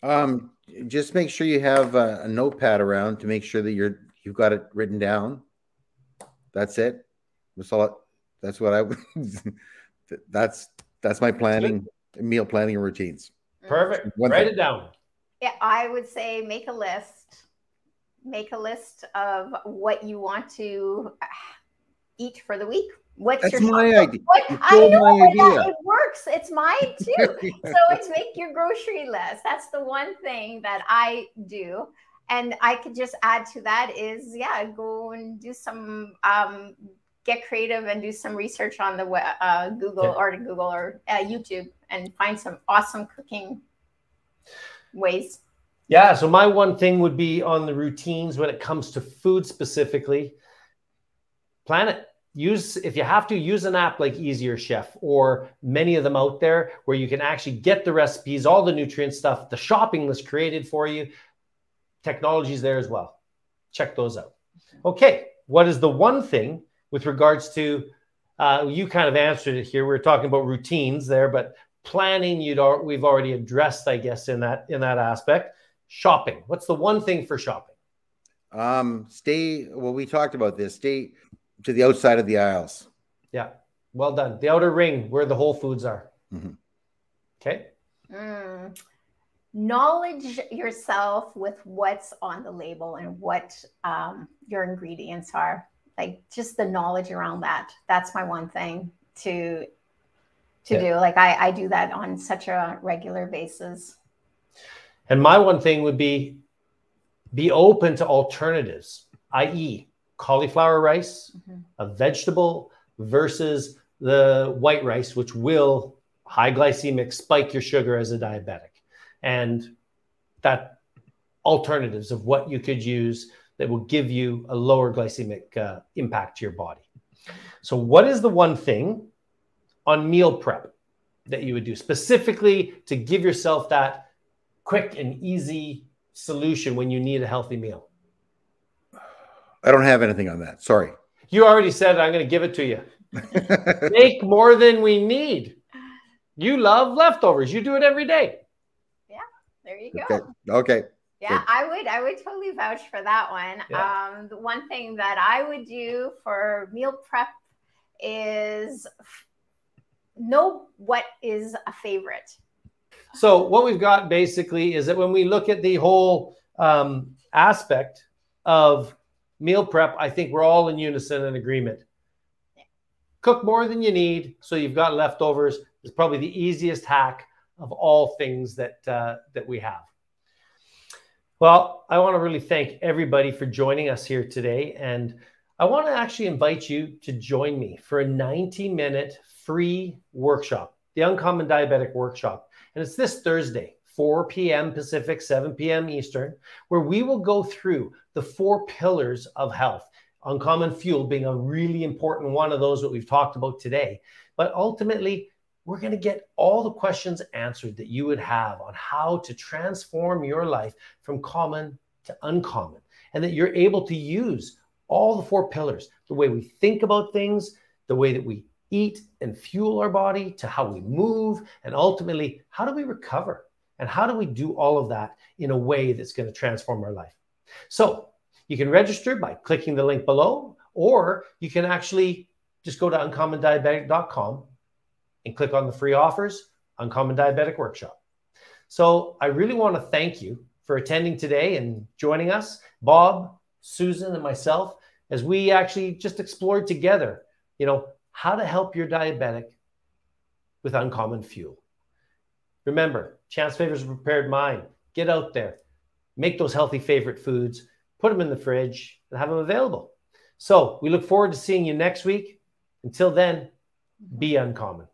Um, just make sure you have a, a notepad around to make sure that you're you've got it written down. That's it. That's all. That's what I that's that's my planning meal planning routines. Perfect. One Write thing. it down. Yeah, I would say make a list. Make a list of what you want to eat for the week. What's That's your my idea. What, I know that it works. It's mine too. so it's make your grocery list. That's the one thing that I do. And I could just add to that is yeah, go and do some um, get creative and do some research on the web, uh, Google yeah. or Google or uh, YouTube and find some awesome cooking ways. Yeah. So my one thing would be on the routines when it comes to food specifically. Plan it. Use if you have to use an app like Easier Chef or many of them out there where you can actually get the recipes, all the nutrient stuff, the shopping list created for you. Technology's there as well. Check those out. Okay, what is the one thing with regards to uh, you kind of answered it here. We are talking about routines there, but planning you'd we've already addressed, I guess, in that in that aspect. Shopping. What's the one thing for shopping? Um, stay. Well, we talked about this. Stay to the outside of the aisles. Yeah. Well done. The outer ring where the Whole Foods are. Mm-hmm. Okay. Mm. Knowledge yourself with what's on the label and what um, your ingredients are like just the knowledge around that that's my one thing to to yeah. do like I, I do that on such a regular basis and my one thing would be be open to alternatives i.e cauliflower rice mm-hmm. a vegetable versus the white rice which will high glycemic, spike your sugar as a diabetic. And that alternatives of what you could use that will give you a lower glycemic uh, impact to your body. So, what is the one thing on meal prep that you would do specifically to give yourself that quick and easy solution when you need a healthy meal? I don't have anything on that. Sorry. You already said I'm going to give it to you. Make more than we need. You love leftovers. You do it every day. Yeah, there you go. Okay. okay. Yeah, Good. I would. I would totally vouch for that one. Yeah. Um, the one thing that I would do for meal prep is know what is a favorite. So what we've got basically is that when we look at the whole um, aspect of meal prep, I think we're all in unison and agreement. Cook more than you need, so you've got leftovers. Is probably the easiest hack of all things that uh, that we have. Well, I want to really thank everybody for joining us here today, and I want to actually invite you to join me for a 90-minute free workshop, the Uncommon Diabetic Workshop, and it's this Thursday. 4 p.m. Pacific, 7 p.m. Eastern, where we will go through the four pillars of health. Uncommon fuel being a really important one of those that we've talked about today. But ultimately, we're going to get all the questions answered that you would have on how to transform your life from common to uncommon, and that you're able to use all the four pillars the way we think about things, the way that we eat and fuel our body, to how we move, and ultimately, how do we recover? And how do we do all of that in a way that's going to transform our life? So you can register by clicking the link below, or you can actually just go to uncommondiabetic.com and click on the free offers, Uncommon Diabetic Workshop. So I really want to thank you for attending today and joining us, Bob, Susan, and myself, as we actually just explored together, you know, how to help your diabetic with uncommon fuel. Remember, chance favors prepared mind. Get out there, make those healthy favorite foods, put them in the fridge, and have them available. So we look forward to seeing you next week. Until then, be uncommon.